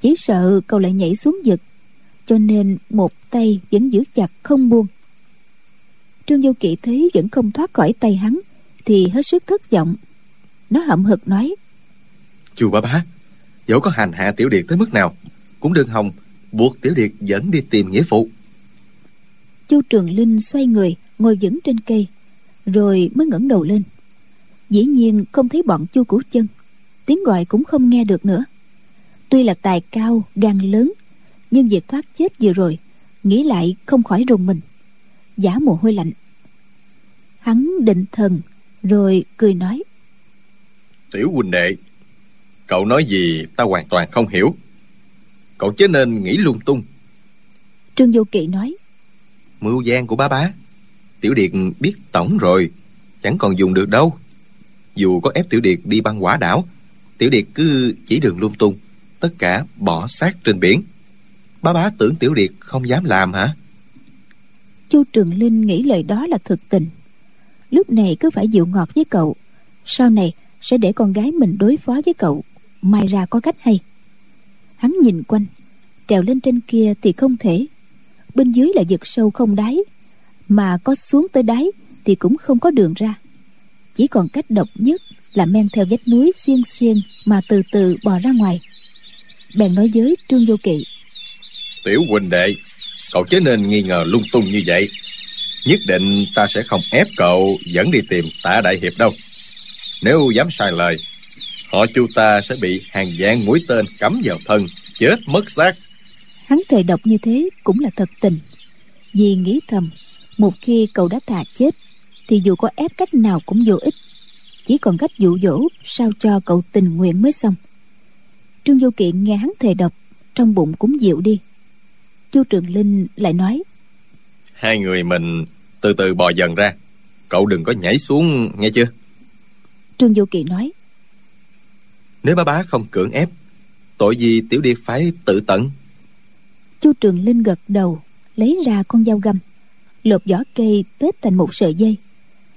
S3: Chỉ sợ cậu lại nhảy xuống giật cho nên một tay vẫn giữ chặt không buông. Trương du kỵ thấy vẫn không thoát khỏi tay hắn, thì hết sức thất vọng. Nó hậm hực nói,
S4: chu bá bá, dẫu có hành hạ tiểu điệt tới mức nào, cũng đừng hòng buộc tiểu điệt dẫn đi tìm nghĩa phụ.
S3: Chu trường linh xoay người ngồi vững trên cây rồi mới ngẩng đầu lên. Dĩ nhiên không thấy bọn chu củ chân tiếng gọi cũng không nghe được nữa. Tuy là tài cao gan lớn nhưng việc thoát chết vừa rồi nghĩ lại không khỏi rùng mình. Giả mồ hôi lạnh. Hắn định thần rồi cười nói.
S4: Tiểu huynh đệ cậu nói gì ta hoàn toàn không hiểu cậu chớ nên nghĩ lung tung.
S3: Trương vô kỵ nói.
S4: Mưu gian của bá bá. Tiểu điệt biết tổng rồi chẳng còn dùng được đâu. Dù có ép tiểu điệt đi băng quả đảo tiểu điệt cứ chỉ đường lung tung tất cả bỏ xác trên biển. Bá bá tưởng tiểu điệt không dám làm hả?
S3: Chu trường linh nghĩ lời đó là thực tình. Lúc này cứ phải dịu ngọt với cậu sau này sẽ để con gái mình đối phó với cậu. May ra có cách hay hắn nhìn quanh, trèo lên trên kia thì không thể. Bên dưới là vực sâu không đáy, mà có xuống tới đáy thì cũng không có đường ra. Chỉ còn cách độc nhất là men theo vách núi xiên xiên mà từ từ bò ra ngoài. Bèn nói với trương vô kỵ,
S4: tiểu huynh đệ, cậu chớ nên nghi ngờ lung tung như vậy. Nhất định ta sẽ không ép cậu dẫn đi tìm tả đại hiệp đâu. Nếu dám sai lời họ chu ta sẽ bị hàng vạn mũi tên cắm vào thân chết mất xác.
S3: Hắn thề độc như thế cũng là thật tình. Vì nghĩ thầm một khi cậu đã thà chết thì dù có ép cách nào cũng vô ích. Chỉ còn cách dụ dỗ sao cho cậu tình nguyện mới xong. Trương vô kiện nghe hắn thề độc trong bụng cũng dịu đi. Chu trường linh lại nói
S4: hai người mình từ từ bò dần ra. Cậu đừng có nhảy xuống nghe chưa?
S3: Trương vô kỵ nói
S4: nếu bá bá không cưỡng ép, tội gì tiểu điệp phải tự tận?
S3: Chu trường linh gật đầu, lấy ra con dao găm, lột vỏ cây tết thành một sợi dây,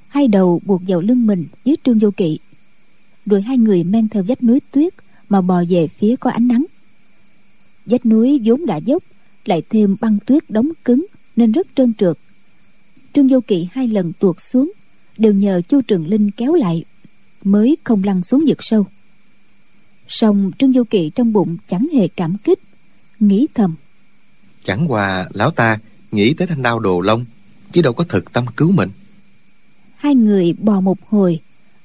S3: hai đầu buộc vào lưng mình dưới trương vô kỵ. Rồi hai người men theo vách núi tuyết mà bò về phía có ánh nắng. Vách núi vốn đã dốc, lại thêm băng tuyết đóng cứng nên rất trơn trượt. Trương vô kỵ hai lần tuột xuống, đều nhờ chu trường linh kéo lại, mới không lăn xuống vực sâu song trương vô kỵ trong bụng chẳng hề cảm kích nghĩ thầm.
S4: Chẳng qua lão ta nghĩ tới thanh đao đồ lông chứ đâu có thực tâm cứu mình.
S3: Hai người bò một hồi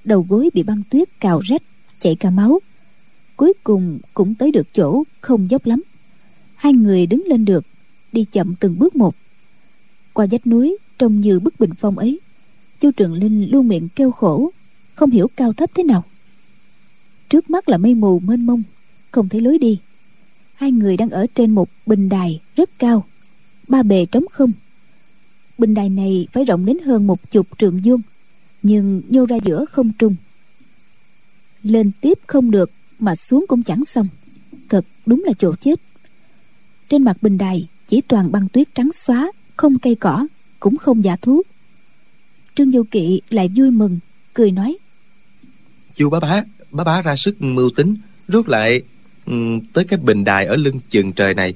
S3: đầu gối bị băng tuyết cào rách chảy cả máu. Cuối cùng cũng tới được chỗ không dốc lắm. Hai người đứng lên được đi chậm từng bước một. Qua vách núi trông như bức bình phong ấy chu trường linh luôn miệng kêu khổ không hiểu cao thấp thế nào trước mắt là mây mù mênh mông, không thấy lối đi. Hai người đang ở trên một bình đài rất cao, ba bề trống không. Bình đài này phải rộng đến hơn một chục trượng vuông, nhưng nhô ra giữa không trung. Lên tiếp không được mà xuống cũng chẳng xong, thật đúng là chỗ chết. Trên mặt bình đài chỉ toàn băng tuyết trắng xóa, không cây cỏ, cũng không giả thú. Trương du kỵ lại vui mừng, cười nói
S4: chu bá bá bá bá ra sức mưu tính rút lại um, tới cái bình đài ở lưng chừng trời này.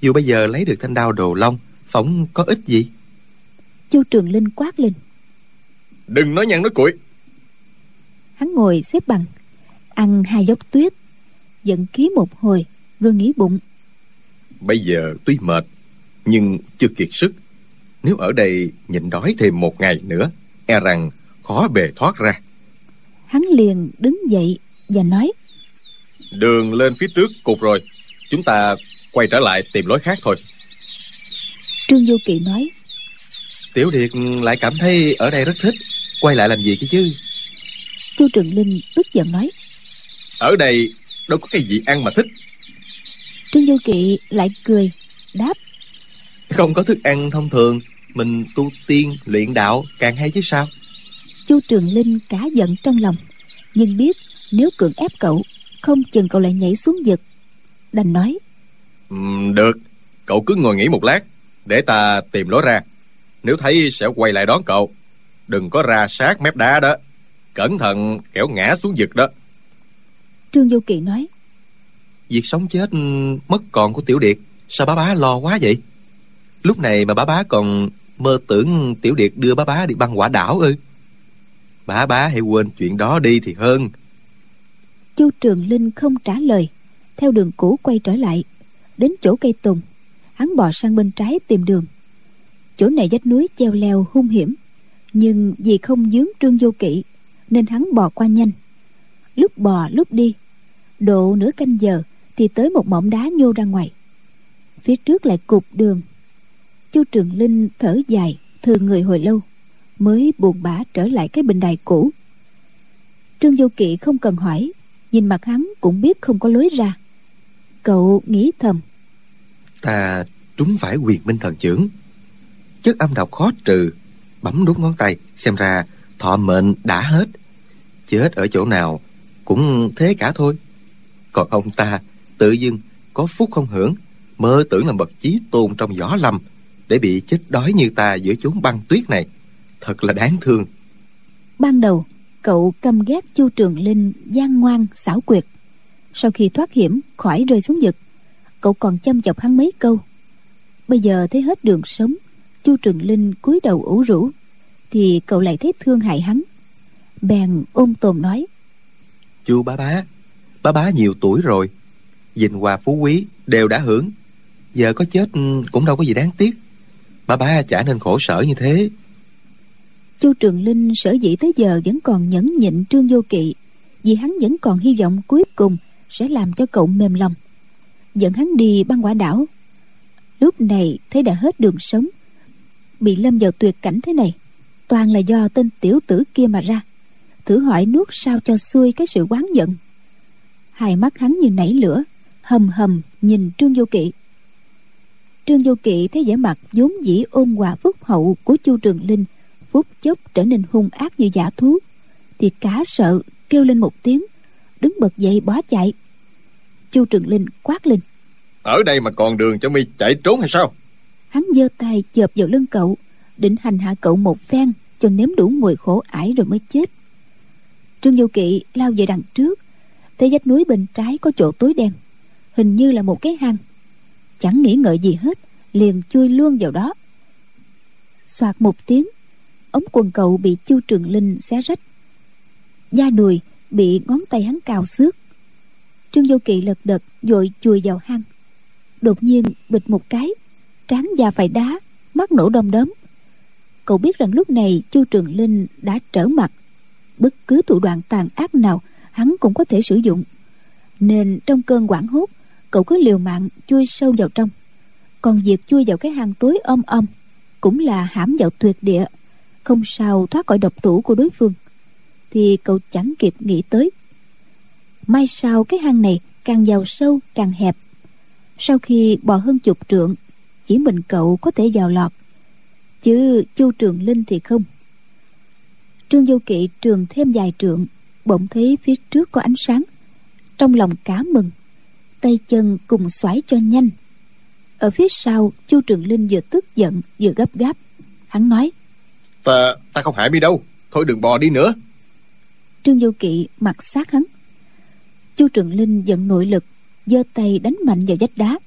S4: Dù bây giờ lấy được thanh đao đồ long phỏng có ích gì?
S3: Chu trường linh quát lên.
S4: Đừng nói nhăn nói cuội.
S3: Hắn ngồi xếp bằng ăn hai dốc tuyết giận khí một hồi rồi nghĩ bụng.
S4: Bây giờ tuy mệt nhưng chưa kiệt sức. Nếu ở đây nhịn đói thêm một ngày nữa e rằng khó bề thoát ra
S3: hắn liền đứng dậy và nói
S4: đường lên phía trước cục rồi chúng ta quay trở lại tìm lối khác thôi.
S3: Trương vô kỵ nói
S5: tiểu điệt lại cảm thấy ở đây rất thích quay lại làm gì cái chứ?
S3: Chu trường linh tức giận nói
S4: ở đây đâu có cái gì ăn mà thích.
S3: Trương vô kỵ lại cười đáp
S5: không có thức ăn thông thường mình tu tiên luyện đạo càng hay chứ sao
S3: chu trường linh cả giận trong lòng nhưng biết nếu cưỡng ép cậu không chừng cậu lại nhảy xuống vực. Đành nói
S4: được cậu cứ ngồi nghỉ một lát để ta tìm lối ra. Nếu thấy sẽ quay lại đón cậu đừng có ra sát mép đá đó cẩn thận kẻo ngã xuống vực đó.
S3: Trương vô kỵ nói
S5: việc sống chết mất còn của tiểu điệt sao bá bá lo quá vậy? Lúc này mà bá bá còn mơ tưởng tiểu điệt đưa bá bá đi băng quả đảo ư bá bá, hãy quên chuyện đó đi thì hơn.
S3: Chu trường linh không trả lời. Theo đường cũ quay trở lại. Đến chỗ cây tùng, hắn bò sang bên trái tìm đường. Chỗ này vách núi treo leo hung hiểm, nhưng vì không dướng trương vô kỵ, nên hắn bò qua nhanh. Lúc bò, lúc đi, độ nửa canh giờ thì tới một mỏm đá nhô ra ngoài. Phía trước lại cục đường. Chu trường linh thở dài thường người hồi lâu mới buồn bã trở lại cái bình đài cũ. Trương Du kỵ không cần hỏi, nhìn mặt hắn cũng biết không có lối ra. Cậu nghĩ thầm.
S5: Ta trúng phải quyền minh thần trưởng. Chất âm độc khó trừ, bấm đốt ngón tay, xem ra thọ mệnh đã hết. Chết ở chỗ nào cũng thế cả thôi. Còn ông ta tự dưng có phúc không hưởng, mơ tưởng là bậc chí tôn trong võ lâm để bị chết đói như ta giữa chốn băng tuyết này thật là đáng thương.
S3: Ban đầu cậu căm ghét chu trường linh gian ngoan xảo quyệt. Sau khi thoát hiểm khỏi rơi xuống vực cậu còn chăm chọc hắn mấy câu. Bây giờ thấy hết đường sống chu trường linh cúi đầu ủ rũ thì cậu lại thấy thương hại hắn. Bèn ôm tồn nói
S5: chu bá bá bá bá nhiều tuổi rồi dình hòa phú quý đều đã hưởng. Giờ có chết cũng đâu có gì đáng tiếc. Bá bá chả nên khổ sở như thế
S3: chu trường linh sở dĩ tới giờ vẫn còn nhẫn nhịn trương vô kỵ, vì hắn vẫn còn hy vọng cuối cùng sẽ làm cho cậu mềm lòng. Dẫn hắn đi băng quả đảo. Lúc này thấy đã hết đường sống, bị lâm vào tuyệt cảnh thế này, toàn là do tên tiểu tử kia mà ra. Thử hỏi nuốt sao cho xuôi cái sự oán giận. Hai mắt hắn như nảy lửa, hầm hầm nhìn trương vô kỵ. Trương vô kỵ thấy vẻ mặt vốn dĩ ôn hòa phúc hậu của chu trường linh phút chốc trở nên hung ác như giả thú. Thì cá sợ kêu lên một tiếng đứng bật dậy bó chạy. Chu trường linh quát lên.
S4: Ở đây mà còn đường cho mi chạy trốn hay sao?
S3: Hắn giơ tay chộp vào lưng cậu định hành hạ cậu một phen cho nếm đủ mùi khổ ải rồi mới chết. Trương vô kỵ lao về đằng trước thấy vách núi bên trái có chỗ tối đen hình như là một cái hang. Chẳng nghĩ ngợi gì hết liền chui luôn vào đó. Soạt một tiếng ống quần cậu bị chu trường linh xé rách. Da đùi bị ngón tay hắn cào xước. Trương vô kỵ lật đật vội chui vào hang. Đột nhiên bịch một cái, trán da phải đá, mắt nổ đom đóm. Cậu biết rằng lúc này chu trường linh đã trở mặt. Bất cứ thủ đoạn tàn ác nào hắn cũng có thể sử dụng. Nên trong cơn quảng hốt, cậu cứ liều mạng chui sâu vào trong. Còn việc chui vào cái hang tối om om cũng là hãm vào tuyệt địa không sao thoát khỏi độc thủ của đối phương, thì cậu chẳng kịp nghĩ tới. Mai sau cái hang này càng vào sâu, càng hẹp. Sau khi bò hơn chục trượng, chỉ mình cậu có thể vào lọt, chứ chu trường linh thì không. Trương vô kỵ trường thêm vài trượng, bỗng thấy phía trước có ánh sáng. Trong lòng cá mừng, tay chân cùng xoáy cho nhanh. Ở phía sau, chu trường linh vừa tức giận, vừa gấp gáp. Hắn nói
S4: ta ta không hại mi đâu. Thôi đừng bò đi nữa.
S3: Trương vô kỵ mặt sát hắn. Chu trường linh giận nội lực, giơ tay đánh mạnh vào vách đá.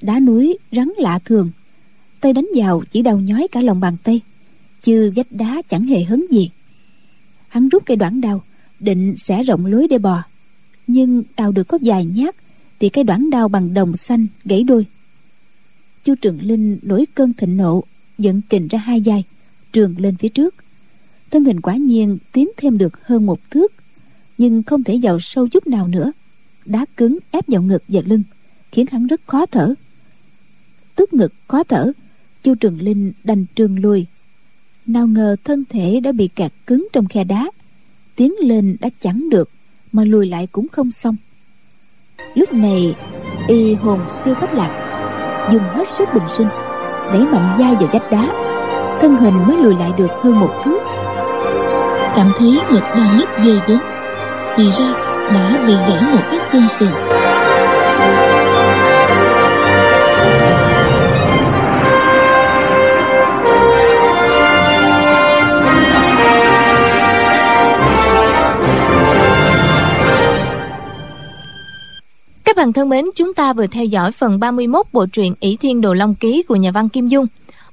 S3: Đá núi rắn lạ thường. Tay đánh vào chỉ đau nhói cả lòng bàn tay, chứ vách đá chẳng hề hấn gì. Hắn rút cây đoạn đao, định sẽ rộng lối để bò. Nhưng đào được có vài nhát, thì cây đoạn đao bằng đồng xanh gãy đôi. Chu trường linh nổi cơn thịnh nộ, giận kình ra hai vai trường lên phía trước. Thân hình quả nhiên tiến thêm được hơn một thước, nhưng không thể vào sâu chút nào nữa. Đá cứng ép vào ngực và lưng, khiến hắn rất khó thở. Tức ngực khó thở, chu trường linh đành trường lui nào ngờ thân thể đã bị kẹt cứng trong khe đá, tiến lên đã chẳng được, mà lùi lại cũng không xong. Lúc này, y hồn siêu phách lạc, dùng hết sức bình sinh, đẩy mạnh dai vào vách đá thân hình mới lùi lại được hơn một thước
S6: cảm thấy ngực đang nhức ghê gớm thì ra đã bị gãy một cái xương sườn
S1: Các bạn thân mến, chúng ta vừa theo dõi phần 31 bộ truyện ỷ Thiên Đồ Long Ký của nhà văn Kim Dung.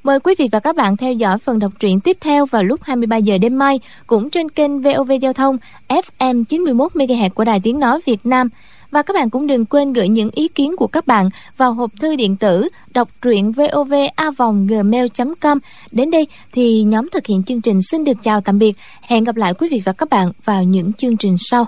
S1: Mời quý vị và các bạn theo dõi phần đọc truyện tiếp theo vào lúc 23 giờ đêm mai, cũng trên kênh VOV Giao thông FM 91 MHz của Đài Tiếng nói Việt Nam. Và các bạn cũng đừng quên gửi những ý kiến của các bạn vào hộp thư điện tử đọc truyện vovavonggmail.com. Đến đây thì nhóm thực hiện chương trình xin được chào tạm biệt. Hẹn gặp lại quý vị và các bạn vào những chương trình sau.